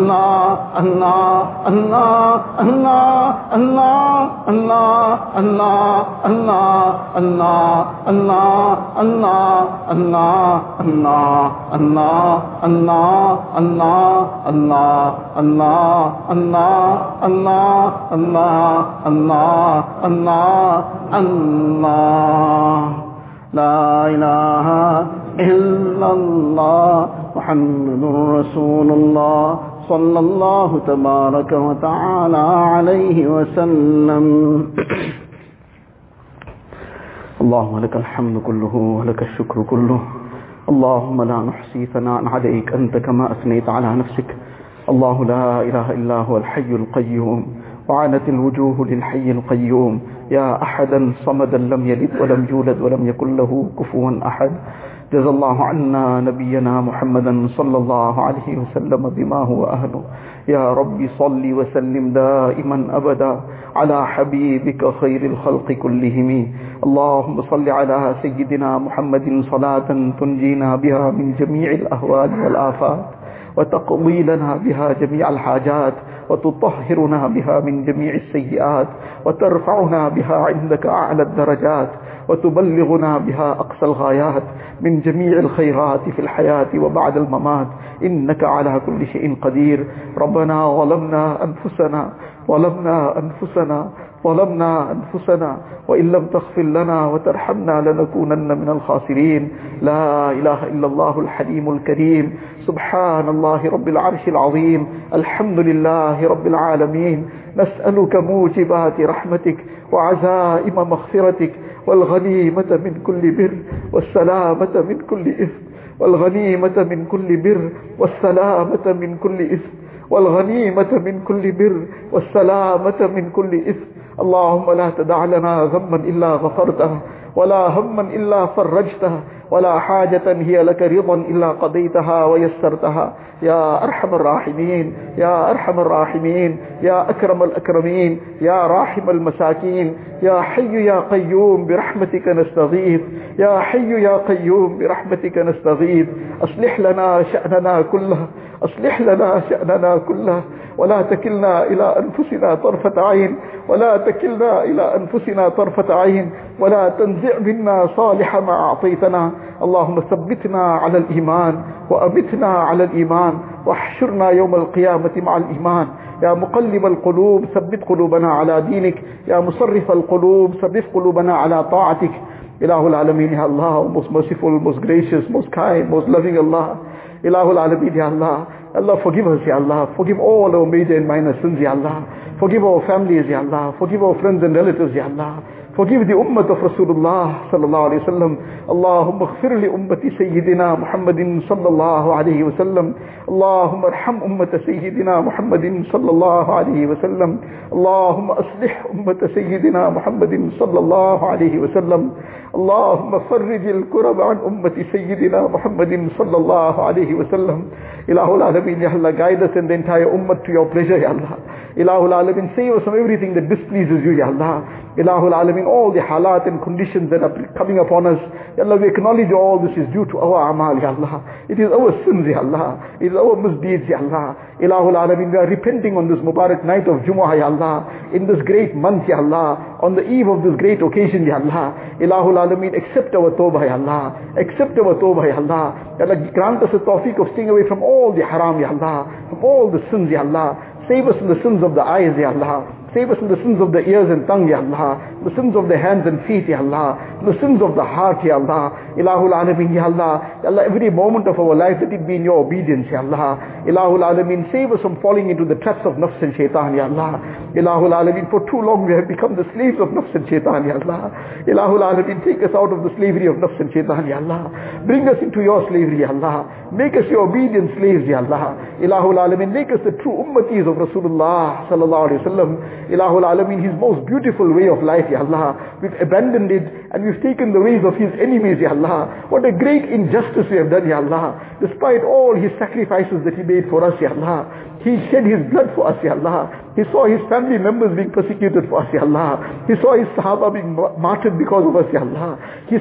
اللہ اللہ اللہ اللہ اللہ محمد رسول اللہ صلى الله تبارك وتعالى عليه وسلم. اللهم لك الحمد كله ولك الشكر كله. اللهم لا نحصي ثناء عليك أنت كما أثنيت على نفسك. الله لا إله إلا هو الحي القيوم. وعنت الوجوه للحي القيوم. يا أحدا صمدا لم يلد ولم يولد ولم يكن له كفوا أحد. جزا اللہ عنا نبینا محمدا صلی اللہ علیہ وسلم بما هو اہل. یا رب صلی وسلم دائما ابدا على حبيبك خير الخلق كلهم اللهم صل على سيدنا محمد صلاة تنجينا بها من جميع الأهوال والآفات. وتقضي لنا بها جميع الحاجات وتطهرنا بها من جميع السيئات وترفعنا بها عندك أعلى الدرجات وتبلغنا بها أقصى الغايات من جميع الخيرات في الحياة وبعد الممات. إنك على كل شيء قدير. ربنا ظلمنا أنفسنا ظلمنا أنفسنا ظلمنا أنفسنا وإن لم تغفر لنا وترحمنا لنكونن من الخاسرين. لا إله إلا الله الحليم الكريم. سبحان الله رب العرش العظيم. الحمد لله رب العالمين. نسألك موجبات رحمتك وعزائم مغفرتك. والغنيمة من كل بر والسلامة من كل إثم. والغنيمة من كل بر والسلامة من كل إثم. والغنيمة من كل بر والسلامة من كل إثم. اللهم لا تدع لنا غما إلا غفرته ولا هما إلا فرجته ولا حاجة هي لك رضا إلا قضيتها ويسرتها. يا أرحم الراحمين يا أرحم الراحمين يا أكرم الأكرمين يا راحم المساكين. يا حي يا قيوم برحمتك نستغيث. يا حي يا قيوم برحمتك نستغيث. أصلح لنا شأننا كله. أصلح لنا شأننا كله ولا تكلنا إلى أنفسنا طرفة عين ولا تكلنا إلى أنفسنا طرفة عين ولا تنزع منا صالح ما أعطيتنا. اللهم ثبتنا على الإيمان وأمتنا على الإيمان واحشرنا يوم القيامة مع الإيمان. يا مقلب القلوب ثبت قلوبنا على دينك. يا مصرف القلوب ثبت قلوبنا على طاعتك. إله العالمين يا الله most merciful most gracious most kind most loving Allah Ilahul Alameen, Ya Allah. Allah, forgive us, Ya Allah. Forgive all our major and minor sins, Ya Allah. Forgive our families, Ya Allah. Forgive our friends and relatives, Ya Allah. Forgive the ummah of Rasulullah sallallahu alayhi wa sallam. Allahumma اغفر لأمة سيدنا محمد صلى الله عليه وسلم. اللهم ارحم أمة سيدنا محمد صلى الله عليه وسلم. اللهم أصلح أمة سيدنا محمد صلى الله عليه وسلم. اللهم فرج الكرب عن أمة سيدنا محمد صلى الله عليه وسلم Ilahul Alameen, Ya Allah, guide us and the entire ummah to your pleasure, Ya Allah. Ilahul Alameen, save us from everything that displeases you, Ya Allah. Ilahul Alameen, all the halat and conditions that are coming upon us, Ya Allah, we acknowledge all this is due to our amal, Ya Allah. It is our sins, Ya Allah. It is our misdeeds, Ya Allah. Ilahul Alameen, we are repenting on this Mubarak night of Jumu'ah, Ya Allah. In this great month, Ya Allah. On the eve of this great occasion, Ya Allah. Ilahul Alameen, accept our tawbah, Ya Allah. Accept our tawbah, Ya Allah. Ya Allah, grant us the tawfiq of staying away from all the haram, Ya Allah. From all the sins, Ya Allah. Save us from the sins of the eyes, Ya Allah. Save us from the sins of the ears and tongue, Ya Allah. The sins of the hands and feet, Ya Allah. The sins of the heart, Ya Allah. Ilahul Alameen, Ya Allah. Ya Allah, every moment of our life, let it be in your obedience, Ya Allah. Ilahul Alameen, save us from falling into the traps of nafs and shaitan, Ya Allah. Ilahul Alameen, for too long we have become the slaves of nafs and shaitan, Ya Allah. Ilahul Alameen, take us out of the slavery of nafs and shaitan, Ya Allah. Bring us into your slavery, Ya Allah. Make us your obedient slaves, Ya Allah. Ilahul Alameen, make us the true ummatis of Rasulullah sallallahu alayhi wa sallam. Ilahul Alameen, his most beautiful way of life, Ya Allah. We've abandoned it and we've taken the ways of his enemies, Ya Allah. What a great injustice we have done, Ya Allah. Despite all his sacrifices that he made for us, Ya Allah. He shed his blood for us, Ya Allah. He saw his family members being persecuted for us, Ya Allah. He saw his Sahaba being martyred because of us, Ya Allah. He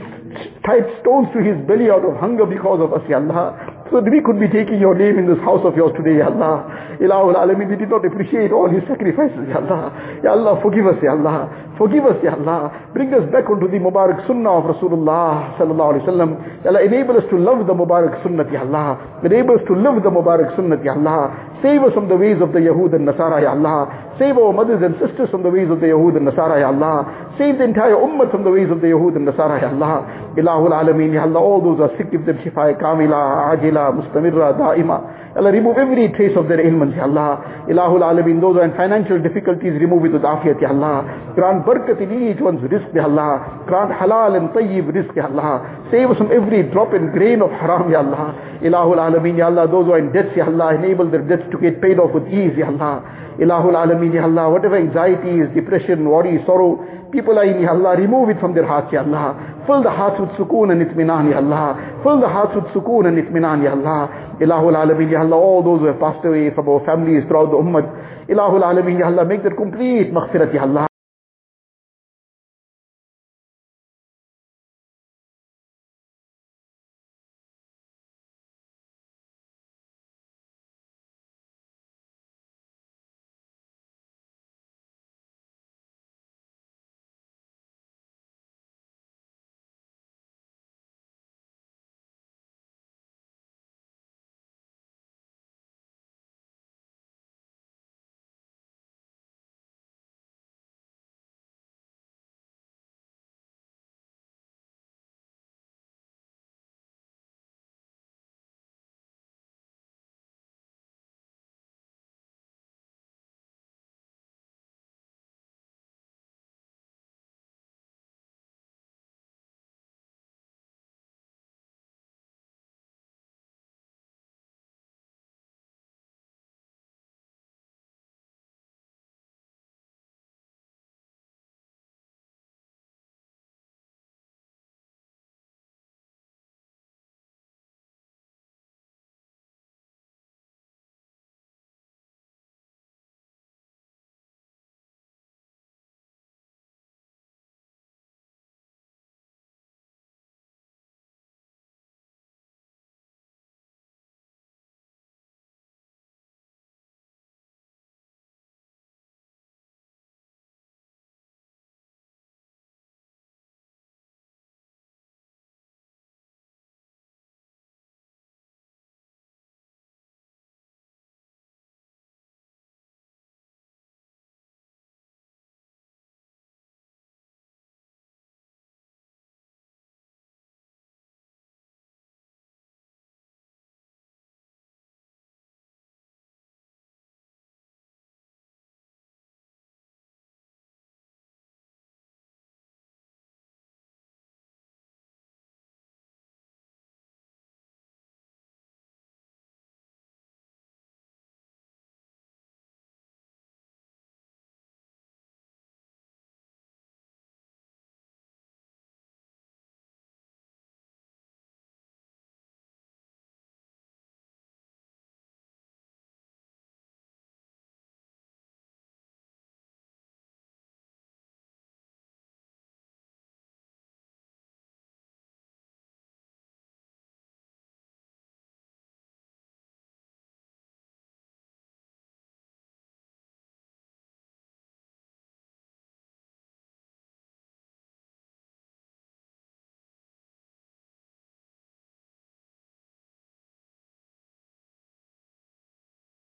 tied stones to his belly out of hunger because of us, Ya Allah. So that we could be taking your name in this house of yours today, Ya Allah. Ilahul Alameen, we did not appreciate all his sacrifices, Ya Allah. Ya Allah, forgive us, Ya Allah. Forgive us, Ya Allah. Bring us back onto the Mubarak Sunnah of Rasulullah sallallahu alayhi wa sallam. Ya Allah, enable us to love the Mubarak Sunnah, Ya Allah. Enable us to live the Mubarak Sunnah, Ya Allah. Save us from the ways of the Yahud and Nasara, Ya Allah. Save our mothers and sisters from the ways of the Yahud and Nasara, Ya Allah. Save the entire ummah from the ways of the Yahud and Nasara, Ya Allah. Ilahul Alameen, Ya Allah. All those who are sick, give them shifa kamila, ajila, mustamirra, daima. Allah, remove every trace of their ailments, Ya Allah. Ilahul Alameen, those who are in financial difficulties, remove it with afiyat, Ya Allah. Grant barakat in each one's rizq, Ya Allah. Grant halal and tayyib rizq, Ya Allah. Save us from every drop and grain of haram, Ya Allah. Ilahul Alameen, Ya Allah. Those who are in debts, Ya Allah, enable their debts to get paid off with ease, Ya Allah. Ilahul Alameen, Ya Allah. Whatever anxieties, depression, worry, sorrow, people are in, Ya Allah. Remove it from their hearts, Ya Allah. Fill the hearts with sukoon and itminan, Ya Allah. Fill the hearts with sukoon and itminan, Ya Allah. Ilahul Alameen, Ya Allah, all those who have passed away from our families throughout the ummah. Ilahul Alameen, Ya Allah, make that complete maghfirat, Ya Allah.